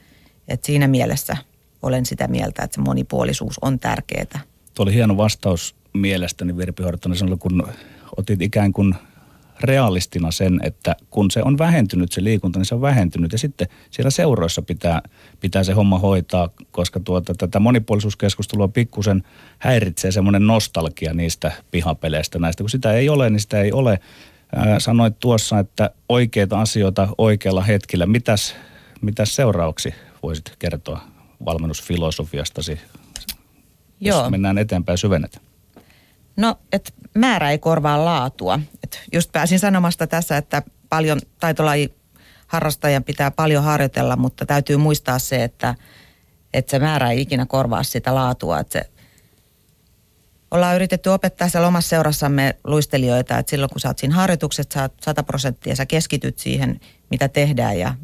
että siinä mielessä olen sitä mieltä, että se monipuolisuus on tärkeää. Tuo oli hieno vastaus mielestäni Virpi Hortonen kun otit ikään kuin realistina sen, että kun se on vähentynyt se liikunta, niin se on vähentynyt. Ja sitten siellä seuroissa pitää, pitää se homma hoitaa, koska tuota, tätä monipuolisuuskeskustelua pikkusen häiritsee semmoinen nostalgia niistä pihapeleistä näistä. Kun sitä ei ole, niin sitä ei ole. Ää, sanoit tuossa, että oikeita asioita oikealla hetkellä. Mitäs, mitäs seuraavaksi voisit kertoa valmennusfilosofiastasi, Joo. jos mennään eteenpäin ja syvennetään? No, että määrä ei korvaa laatua. Et just pääsin sanomasta tässä, että paljon taitolaji harrastajan pitää paljon harjoitella, mutta täytyy muistaa se, että, että se määrä ei ikinä korvaa sitä laatua. Että se, ollaan yritetty opettaa siellä omassa seurassamme luistelijoita, että silloin kun sä oot siinä harjoituksessa, sä oot 100 prosenttia, sä keskityt siihen, mitä tehdään ja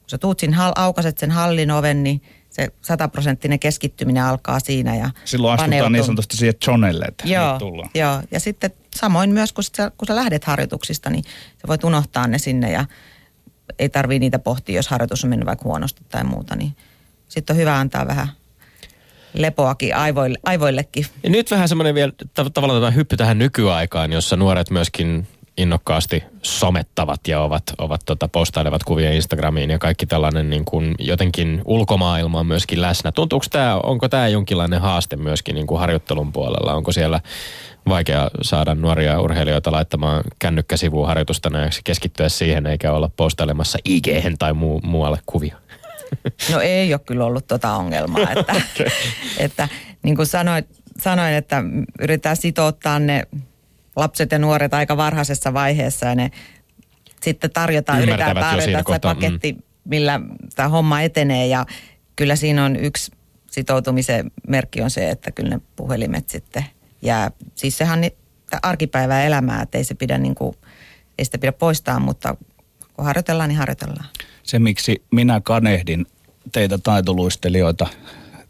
kun sä tuut siinä, aukaset sen hallin oven, niin se sataprosenttinen keskittyminen alkaa siinä. Ja Silloin astutaan paneutuu- niin sanotusti siihen Johnelle, että Joo, tullaan. joo, ja sitten samoin myös, kun sä, kun sä lähdet harjoituksista, niin sä voit unohtaa ne sinne ja ei tarvii niitä pohtia, jos harjoitus on mennyt vaikka huonosti tai muuta, niin sitten on hyvä antaa vähän lepoakin aivoille, aivoillekin. Ja nyt vähän semmoinen vielä tav- tavallaan tämä hyppy tähän nykyaikaan, jossa nuoret myöskin innokkaasti somettavat ja ovat, ovat tota, postailevat kuvia Instagramiin ja kaikki tällainen niin kuin jotenkin ulkomaailma on myöskin läsnä. Tuntuuko tämä, onko tämä jonkinlainen haaste myöskin niin kuin harjoittelun puolella? Onko siellä vaikea saada nuoria urheilijoita laittamaan kännykkäsivuun harjoitusta ja keskittyä siihen eikä olla postailemassa ig tai muu, muualle kuvia? No ei ole kyllä ollut tota ongelmaa, että, okay. että niin kuin sanoit, sanoin, että yritetään sitouttaa ne lapset ja nuoret aika varhaisessa vaiheessa ja ne sitten tarjotaan, yritetään tarjota se paketti, mm. millä tämä homma etenee ja kyllä siinä on yksi sitoutumisen merkki on se, että kyllä ne puhelimet sitten jää. Siis sehän on arkipäivää elämää, että ei se pidä niin kuin, ei sitä pidä poistaa, mutta kun harjoitellaan, niin harjoitellaan. Se, miksi minä kanehdin teitä taitoluistelijoita,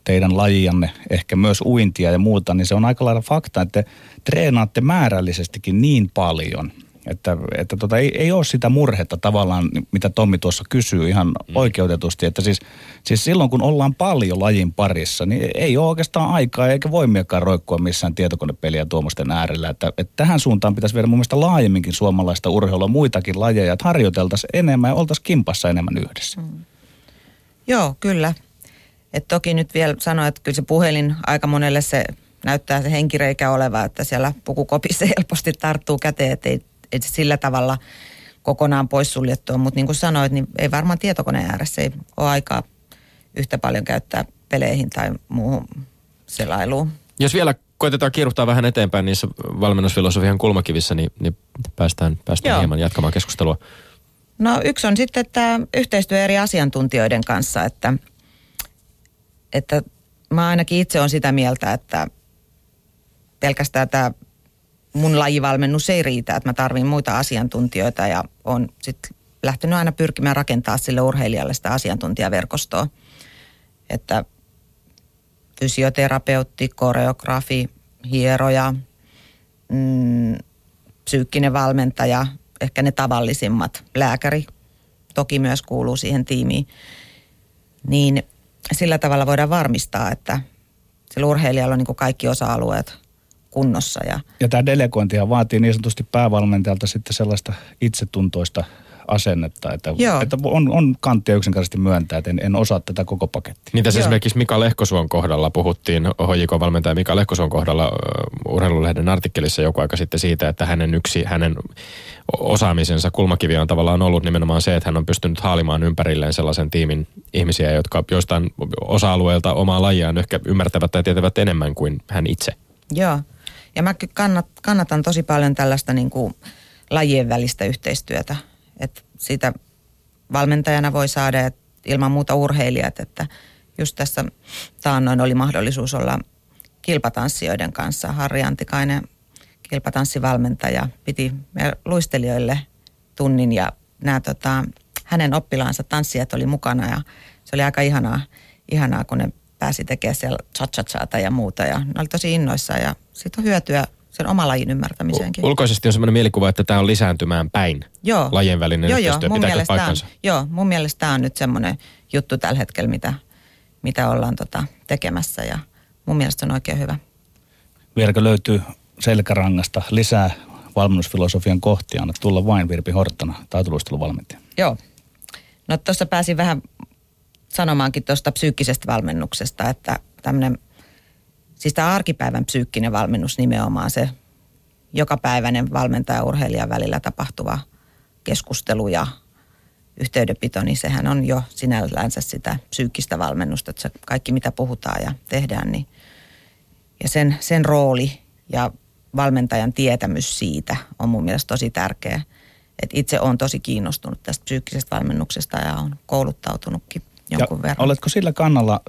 teidän lajianne, ehkä myös uintia ja muuta, niin se on aika lailla fakta, että te treenaatte määrällisestikin niin paljon – että, että tota, ei, ei ole sitä murhetta tavallaan, mitä Tommi tuossa kysyy ihan mm. oikeutetusti. Että siis, siis silloin kun ollaan paljon lajin parissa, niin ei ole oikeastaan aikaa eikä voimiakaan roikkua missään tietokonepeliä tuommoisten äärellä. Että, että tähän suuntaan pitäisi viedä mun mielestä laajemminkin suomalaista urheilua, muitakin lajeja, että harjoiteltaisiin enemmän ja oltaisiin kimpassa enemmän yhdessä. Mm. Joo, kyllä. Et toki nyt vielä sanoin, että kyllä se puhelin aika monelle se näyttää se henkireikä oleva, että siellä pukukopissa helposti tarttuu käteen, että ei ei sillä tavalla kokonaan poissuljettua. Mutta niin kuin sanoit, niin ei varmaan tietokoneen ääressä ei ole aikaa yhtä paljon käyttää peleihin tai muuhun selailuun. Jos vielä koitetaan kiiruhtaa vähän eteenpäin niissä valmennusfilosofian kulmakivissä, niin, niin päästään, päästään hieman jatkamaan keskustelua. No yksi on sitten että yhteistyö eri asiantuntijoiden kanssa, että, että mä ainakin itse on sitä mieltä, että pelkästään tämä mun lajivalmennus ei riitä, että mä tarvin muita asiantuntijoita ja on sitten lähtenyt aina pyrkimään rakentaa sille urheilijalle sitä asiantuntijaverkostoa. Että fysioterapeutti, koreografi, hieroja, mm, psyykkinen valmentaja, ehkä ne tavallisimmat, lääkäri toki myös kuuluu siihen tiimiin. Niin sillä tavalla voidaan varmistaa, että sillä urheilijalla on niin kaikki osa-alueet kunnossa. Ja, ja tämä delegointihan vaatii niin sanotusti päävalmentajalta sitten sellaista itsetuntoista asennetta, että, että on, on kanttia yksinkertaisesti myöntää, että en, en osaa tätä koko pakettia. Niin tässä esimerkiksi Mika Lehkosuon kohdalla puhuttiin, HJK-valmentaja Mika Lehkosuon kohdalla uh, urheilulehden artikkelissa joku aika sitten siitä, että hänen yksi, hänen osaamisensa kulmakivi on tavallaan ollut nimenomaan se, että hän on pystynyt haalimaan ympärilleen sellaisen tiimin ihmisiä, jotka joistain osa-alueelta omaa lajiaan ehkä ymmärtävät tai tietävät enemmän kuin hän itse. Joo, ja mä kannat, kannatan tosi paljon tällaista niin kuin lajien välistä yhteistyötä. Että siitä valmentajana voi saada että ilman muuta urheilijat, että just tässä taannoin oli mahdollisuus olla kilpatanssijoiden kanssa. Harri Antikainen, kilpatanssivalmentaja, piti luistelijoille tunnin ja nämä tota, hänen oppilaansa tanssijat oli mukana ja se oli aika ihanaa, ihanaa kun ne pääsi tekemään siellä cha ja muuta ja ne oli tosi innoissaan ja siitä on hyötyä sen oman lajin ymmärtämiseenkin. Ulkoisesti on sellainen mielikuva, että tämä on lisääntymään päin. Joo. Lajien välinen joo, yhteistyö. Joo, mun mielestä paikkansa? On, joo, mun mielestä tämä on nyt semmoinen juttu tällä hetkellä, mitä, mitä ollaan tota tekemässä ja mun mielestä se on oikein hyvä. Vieläkö löytyy selkärangasta lisää valmennusfilosofian kohtia? Anna tulla vain Virpi Horttana, taitoluisteluvalmentaja. Joo. No tuossa pääsin vähän sanomaankin tuosta psyykkisestä valmennuksesta, että tämmöinen, siis tämä arkipäivän psyykkinen valmennus nimenomaan se jokapäiväinen valmentaja-urheilijan välillä tapahtuva keskustelu ja yhteydenpito, niin sehän on jo sinällänsä sitä psyykkistä valmennusta, että se kaikki mitä puhutaan ja tehdään, niin ja sen, sen rooli ja valmentajan tietämys siitä on mun mielestä tosi tärkeä. Et itse olen tosi kiinnostunut tästä psyykkisestä valmennuksesta ja on kouluttautunutkin jonkun ja verran. Oletko sillä kannalla,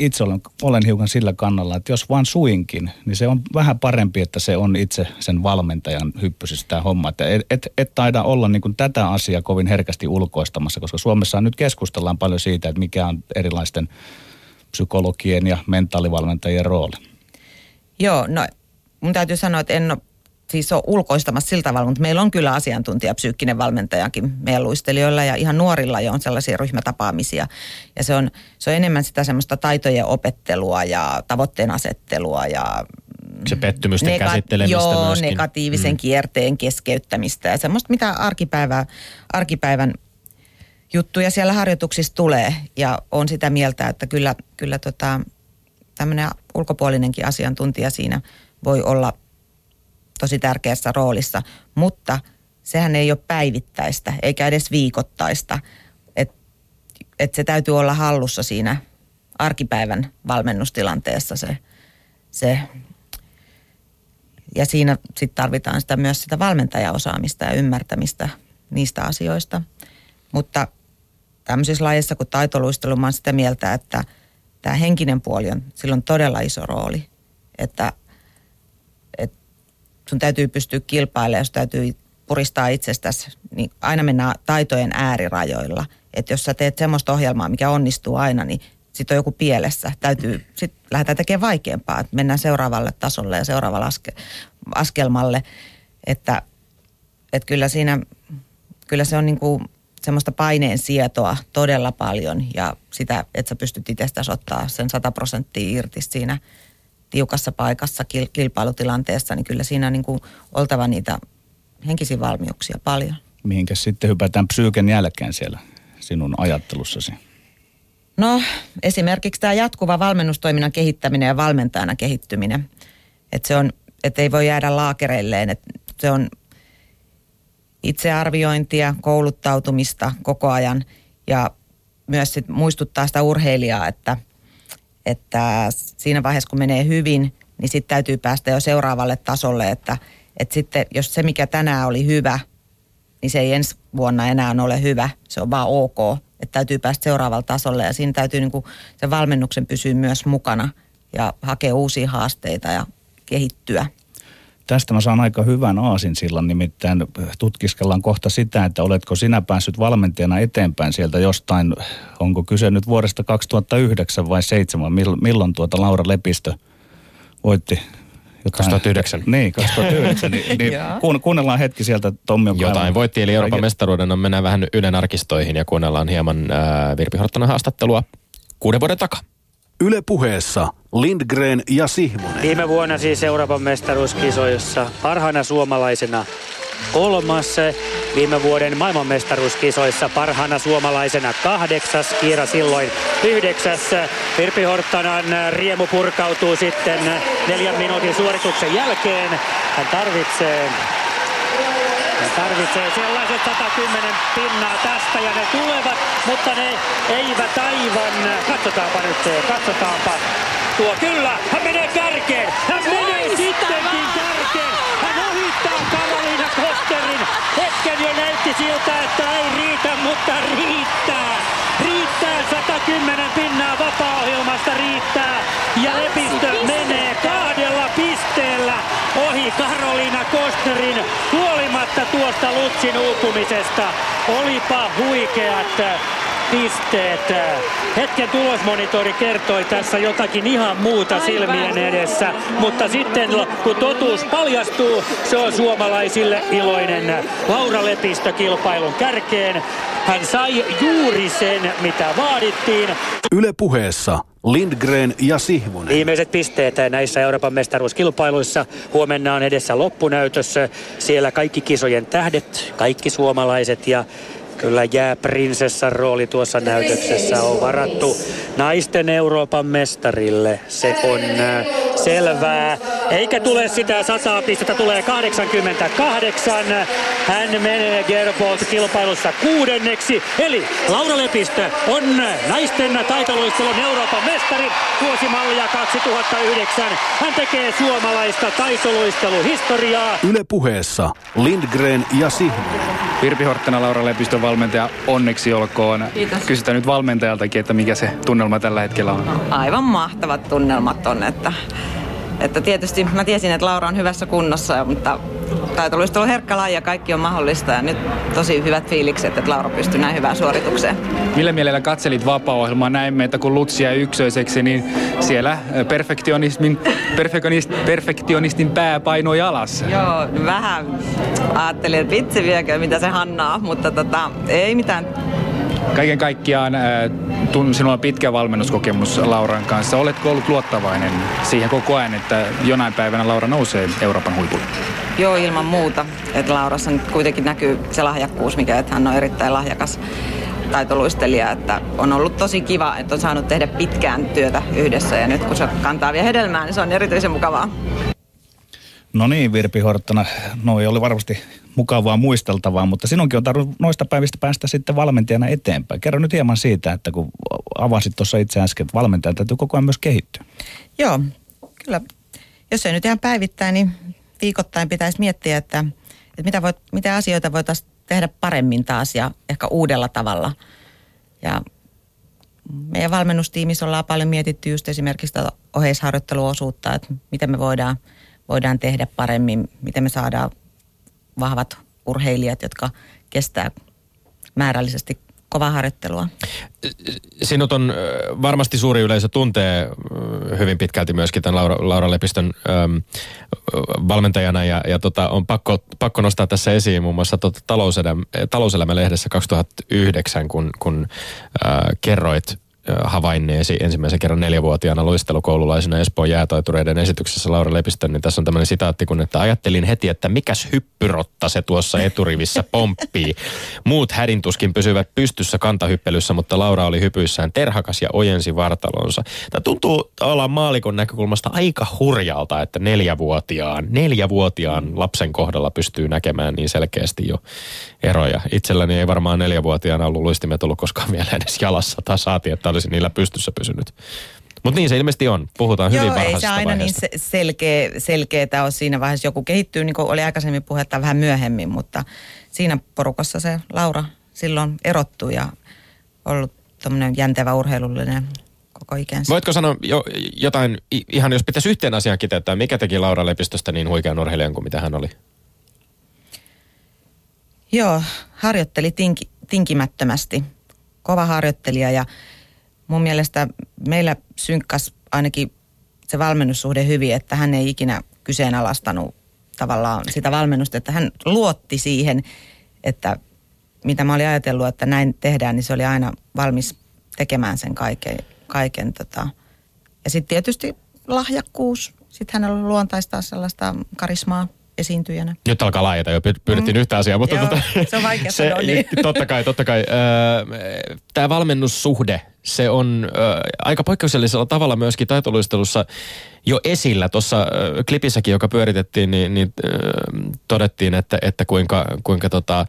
itse olen, olen hiukan sillä kannalla, että jos vaan suinkin, niin se on vähän parempi, että se on itse sen valmentajan hyppysissä tämä homma. Että et, et, et taida olla niin kuin tätä asiaa kovin herkästi ulkoistamassa, koska Suomessa nyt keskustellaan paljon siitä, että mikä on erilaisten psykologien ja mentaalivalmentajien rooli. Joo, no mun täytyy sanoa, että en ole siis ole ulkoistamassa sillä tavalla, mutta meillä on kyllä asiantuntija psyykkinen valmentajakin meidän luistelijoilla ja ihan nuorilla jo on sellaisia ryhmätapaamisia. Ja se on, se on enemmän sitä semmoista taitojen opettelua ja tavoitteen asettelua ja se pettymysten Nega- käsittelemistä joo, myöskin. negatiivisen mm. kierteen keskeyttämistä ja semmoista, mitä arkipäivä, arkipäivän juttuja siellä harjoituksissa tulee. Ja on sitä mieltä, että kyllä, kyllä tota, tämmöinen ulkopuolinenkin asiantuntija siinä voi olla tosi tärkeässä roolissa, mutta sehän ei ole päivittäistä eikä edes viikoittaista. Että et se täytyy olla hallussa siinä arkipäivän valmennustilanteessa se, se ja siinä sitten tarvitaan sitä myös sitä valmentajaosaamista ja ymmärtämistä niistä asioista. Mutta tämmöisissä lajeissa kuin taitoluistelu, mä oon sitä mieltä, että tämä henkinen puoli on silloin todella iso rooli. Että, että sun täytyy pystyä kilpailemaan, jos täytyy puristaa itsestäsi, niin aina mennään taitojen äärirajoilla. Että jos sä teet semmoista ohjelmaa, mikä onnistuu aina, niin sitten on joku pielessä. Täytyy, sitten lähdetään tekemään vaikeampaa, että mennään seuraavalle tasolle ja seuraavalle aske, askelmalle. Että, että kyllä siinä, kyllä se on niin kuin semmoista paineen sietoa todella paljon ja sitä, että sä pystyt itsestäsi ottaa sen 100 prosenttia irti siinä tiukassa paikassa kil- kilpailutilanteessa, niin kyllä siinä on niin kuin oltava niitä henkisiä valmiuksia paljon. Mihinkä sitten hypätään psyyken jälkeen siellä sinun ajattelussasi? No esimerkiksi tämä jatkuva valmennustoiminnan kehittäminen ja valmentajana kehittyminen. Että se on, että ei voi jäädä laakereilleen, että se on itsearviointia, kouluttautumista koko ajan ja myös sit muistuttaa sitä urheilijaa, että, että siinä vaiheessa kun menee hyvin, niin sitten täytyy päästä jo seuraavalle tasolle, että, että sitten jos se mikä tänään oli hyvä, niin se ei ensi vuonna enää ole hyvä, se on vaan ok, että täytyy päästä seuraavalle tasolle ja siinä täytyy niin kuin se valmennuksen pysyä myös mukana ja hakea uusia haasteita ja kehittyä. Tästä mä saan aika hyvän aasin sillan, nimittäin tutkiskellaan kohta sitä, että oletko sinä päässyt valmentajana eteenpäin sieltä jostain, onko kyse nyt vuodesta 2009 vai 2007, milloin tuota Laura Lepistö voitti jotain, 2009. Niin, 2009. niin, niin kuun, kuunnellaan hetki sieltä Tommi Jotain aivan, voitti, eli Euroopan mestaruuden on mennään vähän Ylen arkistoihin ja kuunnellaan hieman äh, Virpi Horttanen haastattelua kuuden vuoden takaa. Yle puheessa Lindgren ja Sihvonen. Viime vuonna siis Euroopan mestaruuskisoissa parhaana suomalaisena kolmas. Viime vuoden maailmanmestaruuskisoissa parhaana suomalaisena kahdeksas. Kiira silloin yhdeksäs. Virpi Horttanan riemu purkautuu sitten neljän minuutin suorituksen jälkeen. Hän tarvitsee hän tarvitsee sellaiset 110 pinnaa tästä ja ne tulevat, mutta ne eivät aivan. Katsotaanpa nyt, katsotaanpa. Tuo kyllä, hän menee kärkeen. Hän menee sittenkin kärkeen. Hän ohittaa Karoliina Kosterin. Hetken jo näytti siltä, että ei riitä, mutta riittää. Riittää 110 pinnaa vapaa-ohjelmasta riittää. Ja Lepistö menee kahdella pisteellä ohi Karoliina Kosterin huolimatta tuosta Lutsin uupumisesta. Olipa huikeat pisteet. Hetken tulosmonitori kertoi tässä jotakin ihan muuta Aivan. silmien edessä, mutta sitten kun totuus paljastuu, se on suomalaisille iloinen. Laura Lepistö kilpailun kärkeen. Hän sai juuri sen, mitä vaadittiin. Yle puheessa Lindgren ja Sihvonen. Viimeiset pisteet näissä Euroopan mestaruuskilpailuissa. Huomenna on edessä loppunäytössä. Siellä kaikki kisojen tähdet, kaikki suomalaiset ja Kyllä jää prinsessan rooli tuossa näytöksessä on varattu naisten Euroopan mestarille. Se on äh, selvää. Eikä tule sitä 100 pistettä, tulee 88. Hän menee Gerbolt kilpailussa kuudenneksi. Eli Laura Lepistö on naisten taitoluistelun Euroopan mestari vuosimallia 2009. Hän tekee suomalaista taitoluisteluhistoriaa. Yle puheessa Lindgren ja Sihvonen. Virpi Horttena, Laura Lepistön valmentaja, onneksi olkoon. Kiitos. Kysytään nyt valmentajaltakin, että mikä se tunnelma tällä hetkellä on. Aivan mahtavat tunnelmat on, että, että tietysti mä tiesin, että Laura on hyvässä kunnossa, mutta taitoluistelu on herkkä laji ja kaikki on mahdollista ja nyt tosi hyvät fiilikset, että Laura pystyy näin hyvään suoritukseen. Millä mielellä katselit vapaa-ohjelmaa? Näimme, että kun Lutsia ykköiseksi, niin siellä perfektionismin, perfektionist, perfektionistin pää painoi alas. Joo, vähän ajattelin, että vitsi viekö, mitä se hannaa, mutta tota, ei mitään Kaiken kaikkiaan tun, sinulla on pitkä valmennuskokemus Lauran kanssa. Oletko ollut luottavainen siihen koko ajan, että jonain päivänä Laura nousee Euroopan huipulle? Joo, ilman muuta. Että Laurassa nyt kuitenkin näkyy se lahjakkuus, mikä että hän on erittäin lahjakas taitoluistelija, että on ollut tosi kiva, että on saanut tehdä pitkään työtä yhdessä ja nyt kun se kantaa vielä hedelmää, niin se on erityisen mukavaa. No niin, Virpi Horttona, noi oli varmasti mukavaa muisteltavaa, mutta sinunkin on tarvinnut noista päivistä päästä sitten valmentajana eteenpäin. Kerro nyt hieman siitä, että kun avasit tuossa itse äsken, että valmentajan täytyy koko ajan myös kehittyä. Joo, kyllä. Jos ei nyt ihan päivittäin, niin viikoittain pitäisi miettiä, että, että mitä, voit, mitä asioita voitaisiin tehdä paremmin taas ja ehkä uudella tavalla. Ja meidän valmennustiimissä ollaan paljon mietitty just esimerkiksi oheisharjoitteluosuutta, että miten me voidaan, voidaan tehdä paremmin, miten me saadaan vahvat urheilijat, jotka kestää määrällisesti kovaa harjoittelua. Sinut on varmasti suuri yleisö tuntee hyvin pitkälti myöskin tämän Laura, Laura Lepistön äm, valmentajana ja, ja tota, on pakko, pakko nostaa tässä esiin muun muassa tota, talouselämä, talouselämä-lehdessä 2009, kun, kun äh, kerroit havainneesi ensimmäisen kerran neljävuotiaana luistelukoululaisena Espoon jäätaitureiden esityksessä Laura Lepistön, niin tässä on tämmöinen sitaatti, kun että ajattelin heti, että mikäs hyppyrotta se tuossa eturivissä pomppii. Muut hädintuskin pysyvät pystyssä kantahyppelyssä, mutta Laura oli hypyissään terhakas ja ojensi vartalonsa. Tämä tuntuu olla maalikon näkökulmasta aika hurjalta, että neljävuotiaan, neljävuotiaan lapsen kohdalla pystyy näkemään niin selkeästi jo eroja. Itselläni ei varmaan neljävuotiaana ollut luistimet ollut koskaan vielä edes jalassa, tai saati, että olisi niillä pystyssä pysynyt. Mutta niin se ilmeisesti on. Puhutaan Joo, hyvin ei se varhaisesta aina vaiheesta. niin se- selkeä, selkeää ole siinä vaiheessa. Joku kehittyy, niin kuin oli aikaisemmin puhetta vähän myöhemmin, mutta siinä porukassa se Laura silloin erottui ja ollut tämmöinen jäntevä urheilullinen koko ikänsä. Voitko sanoa jo, jotain, ihan jos pitäisi yhteen asiaan kiteyttää, mikä teki Laura Lepistöstä niin huikean urheilijan kuin mitä hän oli? Joo, harjoitteli tinki, tinkimättömästi. Kova harjoittelija ja mun mielestä meillä synkkas ainakin se valmennussuhde hyvin, että hän ei ikinä kyseenalaistanut tavallaan sitä valmennusta, että hän luotti siihen, että mitä mä olin ajatellut, että näin tehdään, niin se oli aina valmis tekemään sen kaiken. kaiken tota. Ja sitten tietysti lahjakkuus. Sitten hänellä on luontaista sellaista karismaa esiintyjänä. Nyt alkaa laajata jo, py- pyydettiin mm. yhtä asiaa, mutta Joo, tota, se on vaikea sanoa, niin. Totta kai, totta kai. Tämä valmennussuhde, se on ö, aika poikkeuksellisella tavalla myöskin taitoluistelussa jo esillä. Tuossa ö, klipissäkin, joka pyöritettiin, niin, niin ö, todettiin, että, että kuinka, kuinka tota,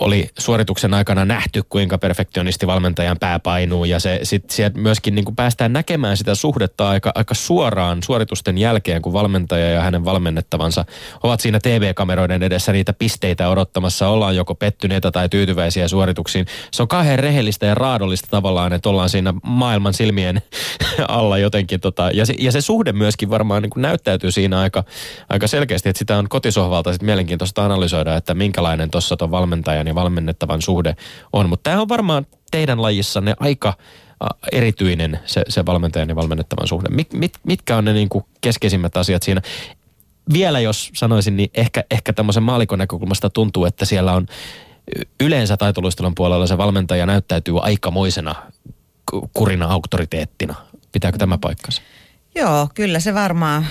oli suorituksen aikana nähty, kuinka perfektionisti valmentajan pää painuu ja se sit sieltä myöskin niin kuin päästään näkemään sitä suhdetta aika, aika suoraan suoritusten jälkeen, kun valmentaja ja hänen valmennettavansa ovat siinä TV-kameroiden edessä niitä pisteitä odottamassa, ollaan joko pettyneitä tai tyytyväisiä suorituksiin. Se on kauhean rehellistä ja raadollista tavallaan, että ollaan siinä maailman silmien alla jotenkin. Tota, ja, se, ja se suhde myöskin varmaan niin kuin näyttäytyy siinä aika, aika selkeästi, että sitä on kotisohvalta sit mielenkiintoista analysoida, että minkälainen tuossa tuon valmentajan ja valmennettavan suhde on. Mutta tämä on varmaan teidän lajissanne aika erityinen se, se valmentajan ja valmennettavan suhde. Mit, mit, mitkä on ne niin kuin keskeisimmät asiat siinä? Vielä jos sanoisin, niin ehkä, ehkä tämmöisen maalikon näkökulmasta tuntuu, että siellä on yleensä taitoluistelun puolella se valmentaja näyttäytyy aikamoisena ku- kurina auktoriteettina. Pitääkö tämä paikkansa? Joo, kyllä se varmaan,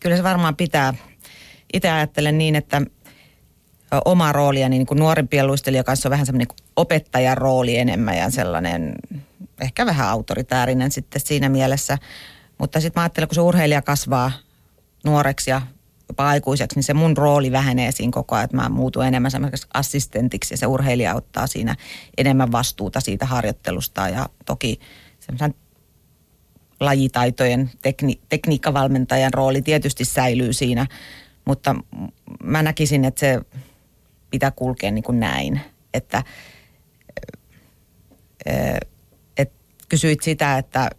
kyllä se varmaan pitää. Itse ajattelen niin, että oma roolia niin kuin nuorempien luistelijoiden kanssa on vähän semmoinen niin opettajan rooli enemmän ja sellainen ehkä vähän autoritäärinen sitten siinä mielessä. Mutta sitten mä ajattelen, kun se urheilija kasvaa nuoreksi ja jopa aikuiseksi, niin se mun rooli vähenee siinä koko ajan, että mä muutun enemmän semmoiseksi assistentiksi ja se urheilija ottaa siinä enemmän vastuuta siitä harjoittelusta ja toki semmoisen lajitaitojen tekni, tekniikkavalmentajan rooli tietysti säilyy siinä, mutta mä näkisin, että se pitää kulkea niin kuin näin, että et kysyit sitä, että,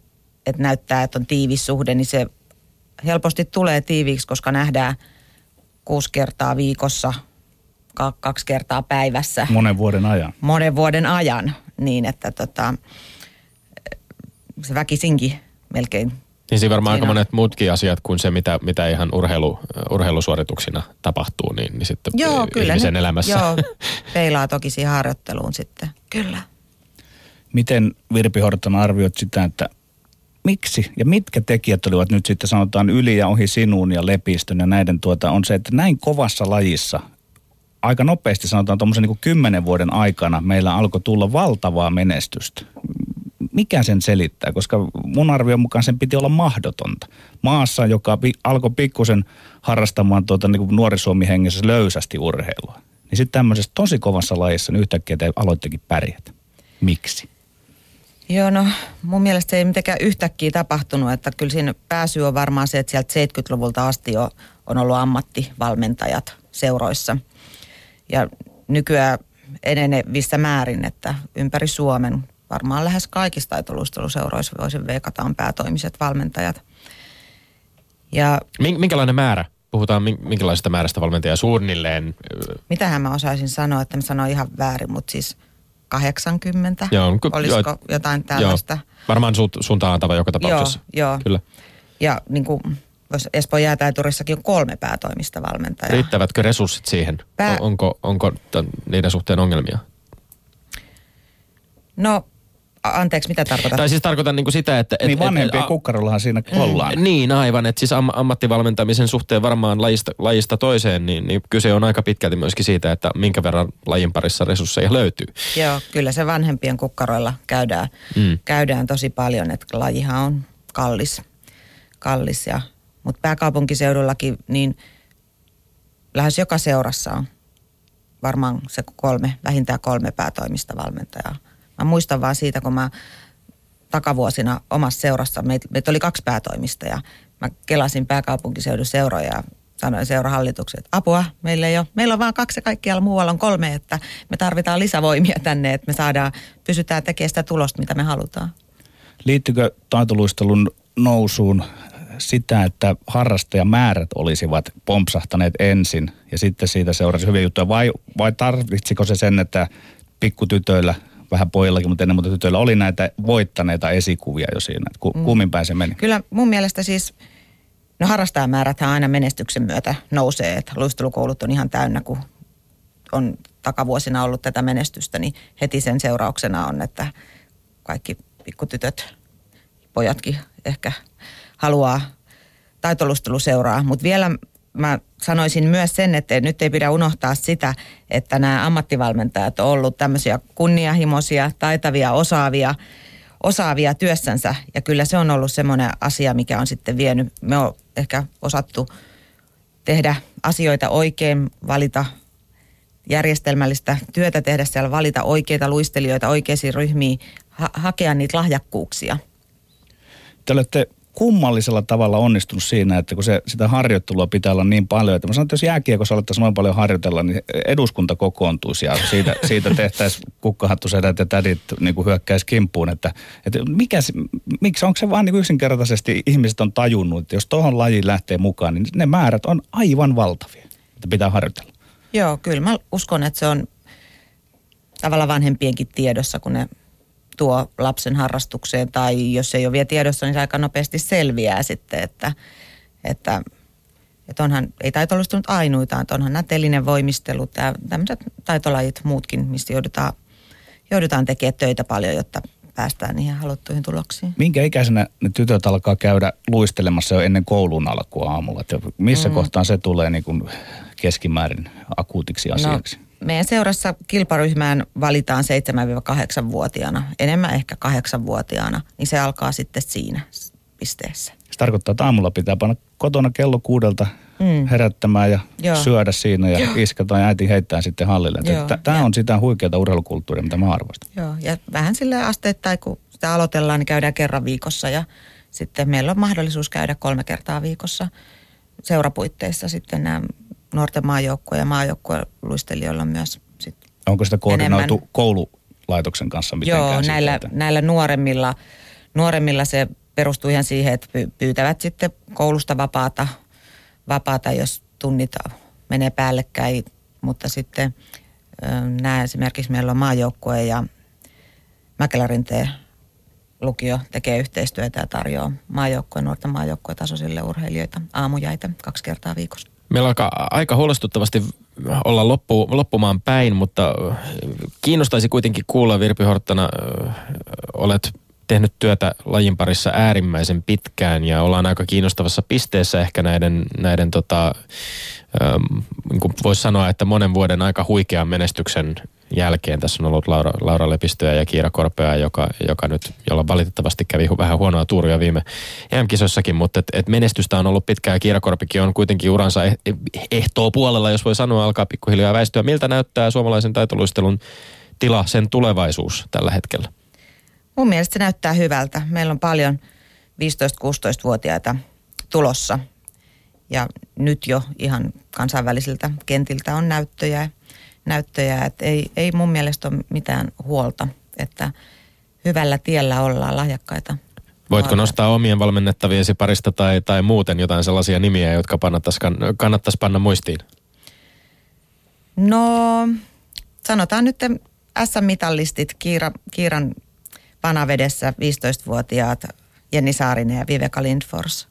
että näyttää, että on tiivis suhde, niin se helposti tulee tiiviiksi, koska nähdään kuusi kertaa viikossa, ka- kaksi kertaa päivässä Monen vuoden ajan. monen vuoden ajan, niin että tota, se väkisinkin melkein. Niin siinä varmaan aika monet muutkin asiat kuin se, mitä, mitä ihan urheilu, urheilusuorituksina tapahtuu, niin, niin sitten Joo, kyllä. ihmisen ne- elämässä. Joo, peilaa toki siihen harjoitteluun sitten. Kyllä. Miten Virpi Horton arvioit sitä, että miksi ja mitkä tekijät olivat nyt sitten sanotaan yli ja ohi sinuun ja lepistön ja näiden tuota, on se, että näin kovassa lajissa aika nopeasti sanotaan tuommoisen niin kymmenen vuoden aikana meillä alkoi tulla valtavaa menestystä. Mikä sen selittää? Koska mun arvion mukaan sen piti olla mahdotonta. Maassa, joka pi- alkoi pikkusen harrastamaan tuota niin kuin nuorisuomi hengessä löysästi urheilua. Niin sitten tämmöisessä tosi kovassa lajissa niin yhtäkkiä te aloittekin pärjätä. Miksi? Joo, no mun mielestä se ei mitenkään yhtäkkiä tapahtunut, että kyllä siinä pääsy on varmaan se, että sieltä 70-luvulta asti jo on ollut ammattivalmentajat seuroissa. Ja nykyään enenevissä määrin, että ympäri Suomen varmaan lähes kaikista taitoluisteluseuroissa voisin veikata on päätoimiset valmentajat. Ja Min- minkälainen määrä? Puhutaan minkälaisesta määrästä valmentajia suunnilleen? Mitähän mä osaisin sanoa, että mä sanoin ihan väärin, mutta siis 80? Joo, ku, Olisiko joo, jotain tällaista? Joo. Varmaan su, suuntaan antava joka tapauksessa. Joo, joo. Kyllä. Ja niin kuin, Espoon jäätäiturissakin on kolme päätoimista valmentajaa. Riittävätkö resurssit siihen? Pää... Onko, onko niiden suhteen ongelmia? No Anteeksi, mitä tarkoitat? Tai siis tarkoitan niin kuin sitä, että... Et, niin vanhempien et, kukkarollahan siinä mm, ollaan. Niin, aivan. Että siis am, ammattivalmentamisen suhteen varmaan lajista, lajista toiseen, niin, niin kyse on aika pitkälti myöskin siitä, että minkä verran lajin parissa resursseja löytyy. Joo, kyllä se vanhempien kukkaroilla käydään, mm. käydään tosi paljon, että lajihan on kallis. kallis ja, mutta pääkaupunkiseudullakin niin lähes joka seurassa on varmaan se kolme, vähintään kolme päätoimista valmentajaa Mä muistan vaan siitä, kun mä takavuosina omassa seurassa, meitä, meitä oli kaksi päätoimista ja mä kelasin pääkaupunkiseudun seuroja ja sanoin seurahallitukset, että apua, meillä ei ole, meillä on vaan kaksi ja kaikkialla muualla on kolme, että me tarvitaan lisävoimia tänne, että me saadaan, pysytään tekemään sitä tulosta, mitä me halutaan. Liittyykö taitoluistelun nousuun sitä, että harrastajamäärät olisivat pompsahtaneet ensin ja sitten siitä seurasi hyviä juttuja vai, vai tarvitsiko se sen, että pikkutytöillä vähän pojillakin, mutta ennen muuta tytöillä oli näitä voittaneita esikuvia jo siinä. Ku, mm. Kummin päin se meni? Kyllä mun mielestä siis, no harrastajamääräthän aina menestyksen myötä nousee, että luistelukoulut on ihan täynnä, kun on takavuosina ollut tätä menestystä, niin heti sen seurauksena on, että kaikki pikkutytöt, pojatkin ehkä haluaa taitolusteluseuraa. Mutta vielä mä sanoisin myös sen, että nyt ei pidä unohtaa sitä, että nämä ammattivalmentajat on ollut tämmöisiä kunnianhimoisia, taitavia, osaavia, osaavia työssänsä. Ja kyllä se on ollut semmoinen asia, mikä on sitten vienyt, me on ehkä osattu tehdä asioita oikein, valita järjestelmällistä työtä tehdä siellä, valita oikeita luistelijoita oikeisiin ryhmiin, ha- hakea niitä lahjakkuuksia. Te olette kummallisella tavalla onnistunut siinä, että kun se, sitä harjoittelua pitää olla niin paljon, että mä sanon, että jos jääkiekossa alettaisiin noin paljon harjoitella, niin eduskunta kokoontuisi ja siitä, siitä tehtäisiin kukkahattusedät ja tädit niin kuin hyökkäisi kimppuun, että, että mikä, miksi, onko se vaan niin yksinkertaisesti ihmiset on tajunnut, että jos tuohon lajiin lähtee mukaan, niin ne määrät on aivan valtavia, että pitää harjoitella. Joo, kyllä mä uskon, että se on tavallaan vanhempienkin tiedossa, kun ne tuo lapsen harrastukseen tai jos ei ole vielä tiedossa, niin se aika nopeasti selviää sitten, että, että, että onhan, ei taitoluistunut ainuitaan, että onhan nämä telinen voimistelut ja tämmöiset taitolajit muutkin, mistä joudutaan, joudutaan tekemään töitä paljon, jotta päästään niihin haluttuihin tuloksiin. Minkä ikäisenä ne tytöt alkaa käydä luistelemassa jo ennen koulun alkua aamulla? Että missä mm. kohtaan se tulee niin kuin keskimäärin akuutiksi no, asiaksi? No, meidän seurassa kilparyhmään valitaan 7-8-vuotiaana, enemmän ehkä 8-vuotiaana, niin se alkaa sitten siinä pisteessä. Se tarkoittaa, että aamulla pitää panna kotona kello kuudelta mm. herättämään ja Joo. syödä siinä ja Joo. iskä tai äiti heittää sitten hallille. Tämä on sitä huikeaa urheilukulttuuria, mitä mä arvostan. Joo, ja vähän sille asteittain, kun sitä aloitellaan, niin käydään kerran viikossa ja sitten meillä on mahdollisuus käydä kolme kertaa viikossa seurapuitteissa sitten nämä nuorten maajoukkue ja maajoukkueluistelijoilla myös sit Onko sitä koordinoitu enemmän. koululaitoksen kanssa mitenkään? Joo, näillä, näillä nuoremmilla, nuoremmilla se perustuu ihan siihen, että pyytävät sitten koulusta vapaata, vapaata jos tunnit menee päällekkäin, mutta sitten nämä esimerkiksi meillä on maajoukkue ja Mäkelärinteen lukio tekee yhteistyötä ja tarjoaa maajoukkueen, nuorten tasoisille urheilijoita aamujaita kaksi kertaa viikossa. Meillä alkaa aika huolestuttavasti olla loppu, loppumaan päin, mutta kiinnostaisi kuitenkin kuulla Virpi Horttana, olet tehnyt työtä lajin parissa äärimmäisen pitkään ja ollaan aika kiinnostavassa pisteessä ehkä näiden, näiden tota, ähm, voisi sanoa, että monen vuoden aika huikean menestyksen jälkeen. Tässä on ollut Laura, Laura Lepistöä ja Kiira Korpea, joka, joka nyt, jolla valitettavasti kävi vähän huonoa tuuria viime EM-kisoissakin, mutta et, et menestystä on ollut pitkään ja Kiira Korpikin on kuitenkin uransa eh, ehtoo puolella, jos voi sanoa, alkaa pikkuhiljaa väistyä. Miltä näyttää suomalaisen taitoluistelun tila, sen tulevaisuus tällä hetkellä? Mun mielestä se näyttää hyvältä. Meillä on paljon 15-16-vuotiaita tulossa ja nyt jo ihan kansainvälisiltä kentiltä on näyttöjä, näyttöjä että ei, ei mun mielestä ole mitään huolta, että hyvällä tiellä ollaan lahjakkaita. Voitko nostaa omien valmennettaviesi parista tai, tai muuten jotain sellaisia nimiä, jotka kannattaisi, kannattaisi panna muistiin? No, sanotaan nyt S-mitallistit, Kiira, Kiiran vanavedessä 15-vuotiaat Jenni Saarinen ja Viveka Lindfors.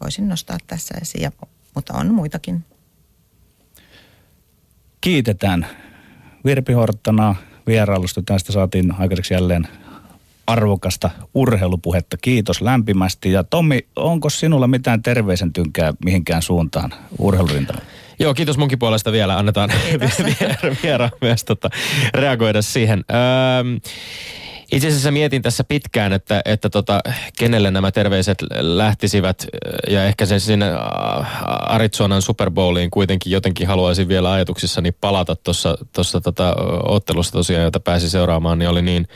Voisin nostaa tässä esiin, mutta on muitakin. Kiitetään Virpi Horttana vierailusta. Tästä saatiin aikaiseksi jälleen arvokasta urheilupuhetta. Kiitos lämpimästi. Ja Tommi, onko sinulla mitään terveisen tynkää mihinkään suuntaan urheilurintana? Joo, kiitos munkin puolesta vielä. Annetaan vieraan myös tota, reagoida siihen. Öö, itse asiassa mietin tässä pitkään, että, että tota, kenelle nämä terveiset lähtisivät ja ehkä sen sinne Arizonan Super Bowliin kuitenkin jotenkin haluaisin vielä ajatuksissani palata tuossa tota, ottelussa tosiaan, jota pääsi seuraamaan, niin oli niin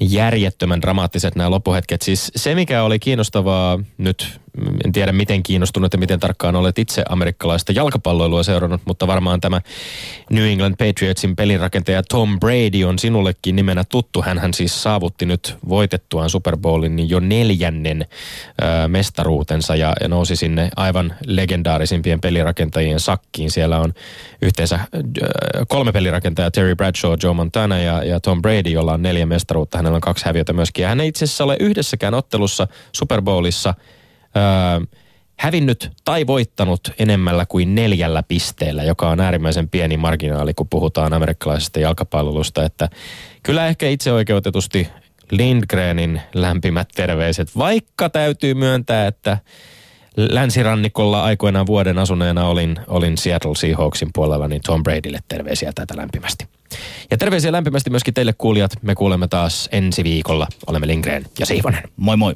järjettömän dramaattiset nämä loppuhetket. Siis se, mikä oli kiinnostavaa nyt en tiedä miten kiinnostunut ja miten tarkkaan olet itse amerikkalaista jalkapalloilua seurannut, mutta varmaan tämä New England Patriotsin pelinrakentaja Tom Brady on sinullekin nimenä tuttu. hän siis saavutti nyt voitettuaan Super Bowlin niin jo neljännen ö, mestaruutensa ja, ja nousi sinne aivan legendaarisimpien pelirakentajien sakkiin. Siellä on yhteensä ö, kolme pelirakentajaa, Terry Bradshaw, Joe Montana ja, ja Tom Brady, jolla on neljä mestaruutta. Hänellä on kaksi häviötä myöskin. Ja hän ei itse asiassa ole yhdessäkään ottelussa Super Bowlissa – öö, hävinnyt tai voittanut enemmällä kuin neljällä pisteellä, joka on äärimmäisen pieni marginaali, kun puhutaan amerikkalaisesta jalkapalvelusta. Että kyllä ehkä itse oikeutetusti Lindgrenin lämpimät terveiset, vaikka täytyy myöntää, että länsirannikolla aikoinaan vuoden asuneena olin, olin Seattle Seahawksin puolella, niin Tom Bradylle terveisiä tätä lämpimästi. Ja terveisiä lämpimästi myöskin teille kuulijat. Me kuulemme taas ensi viikolla. Olemme Lindgren ja Siivonen. Moi moi.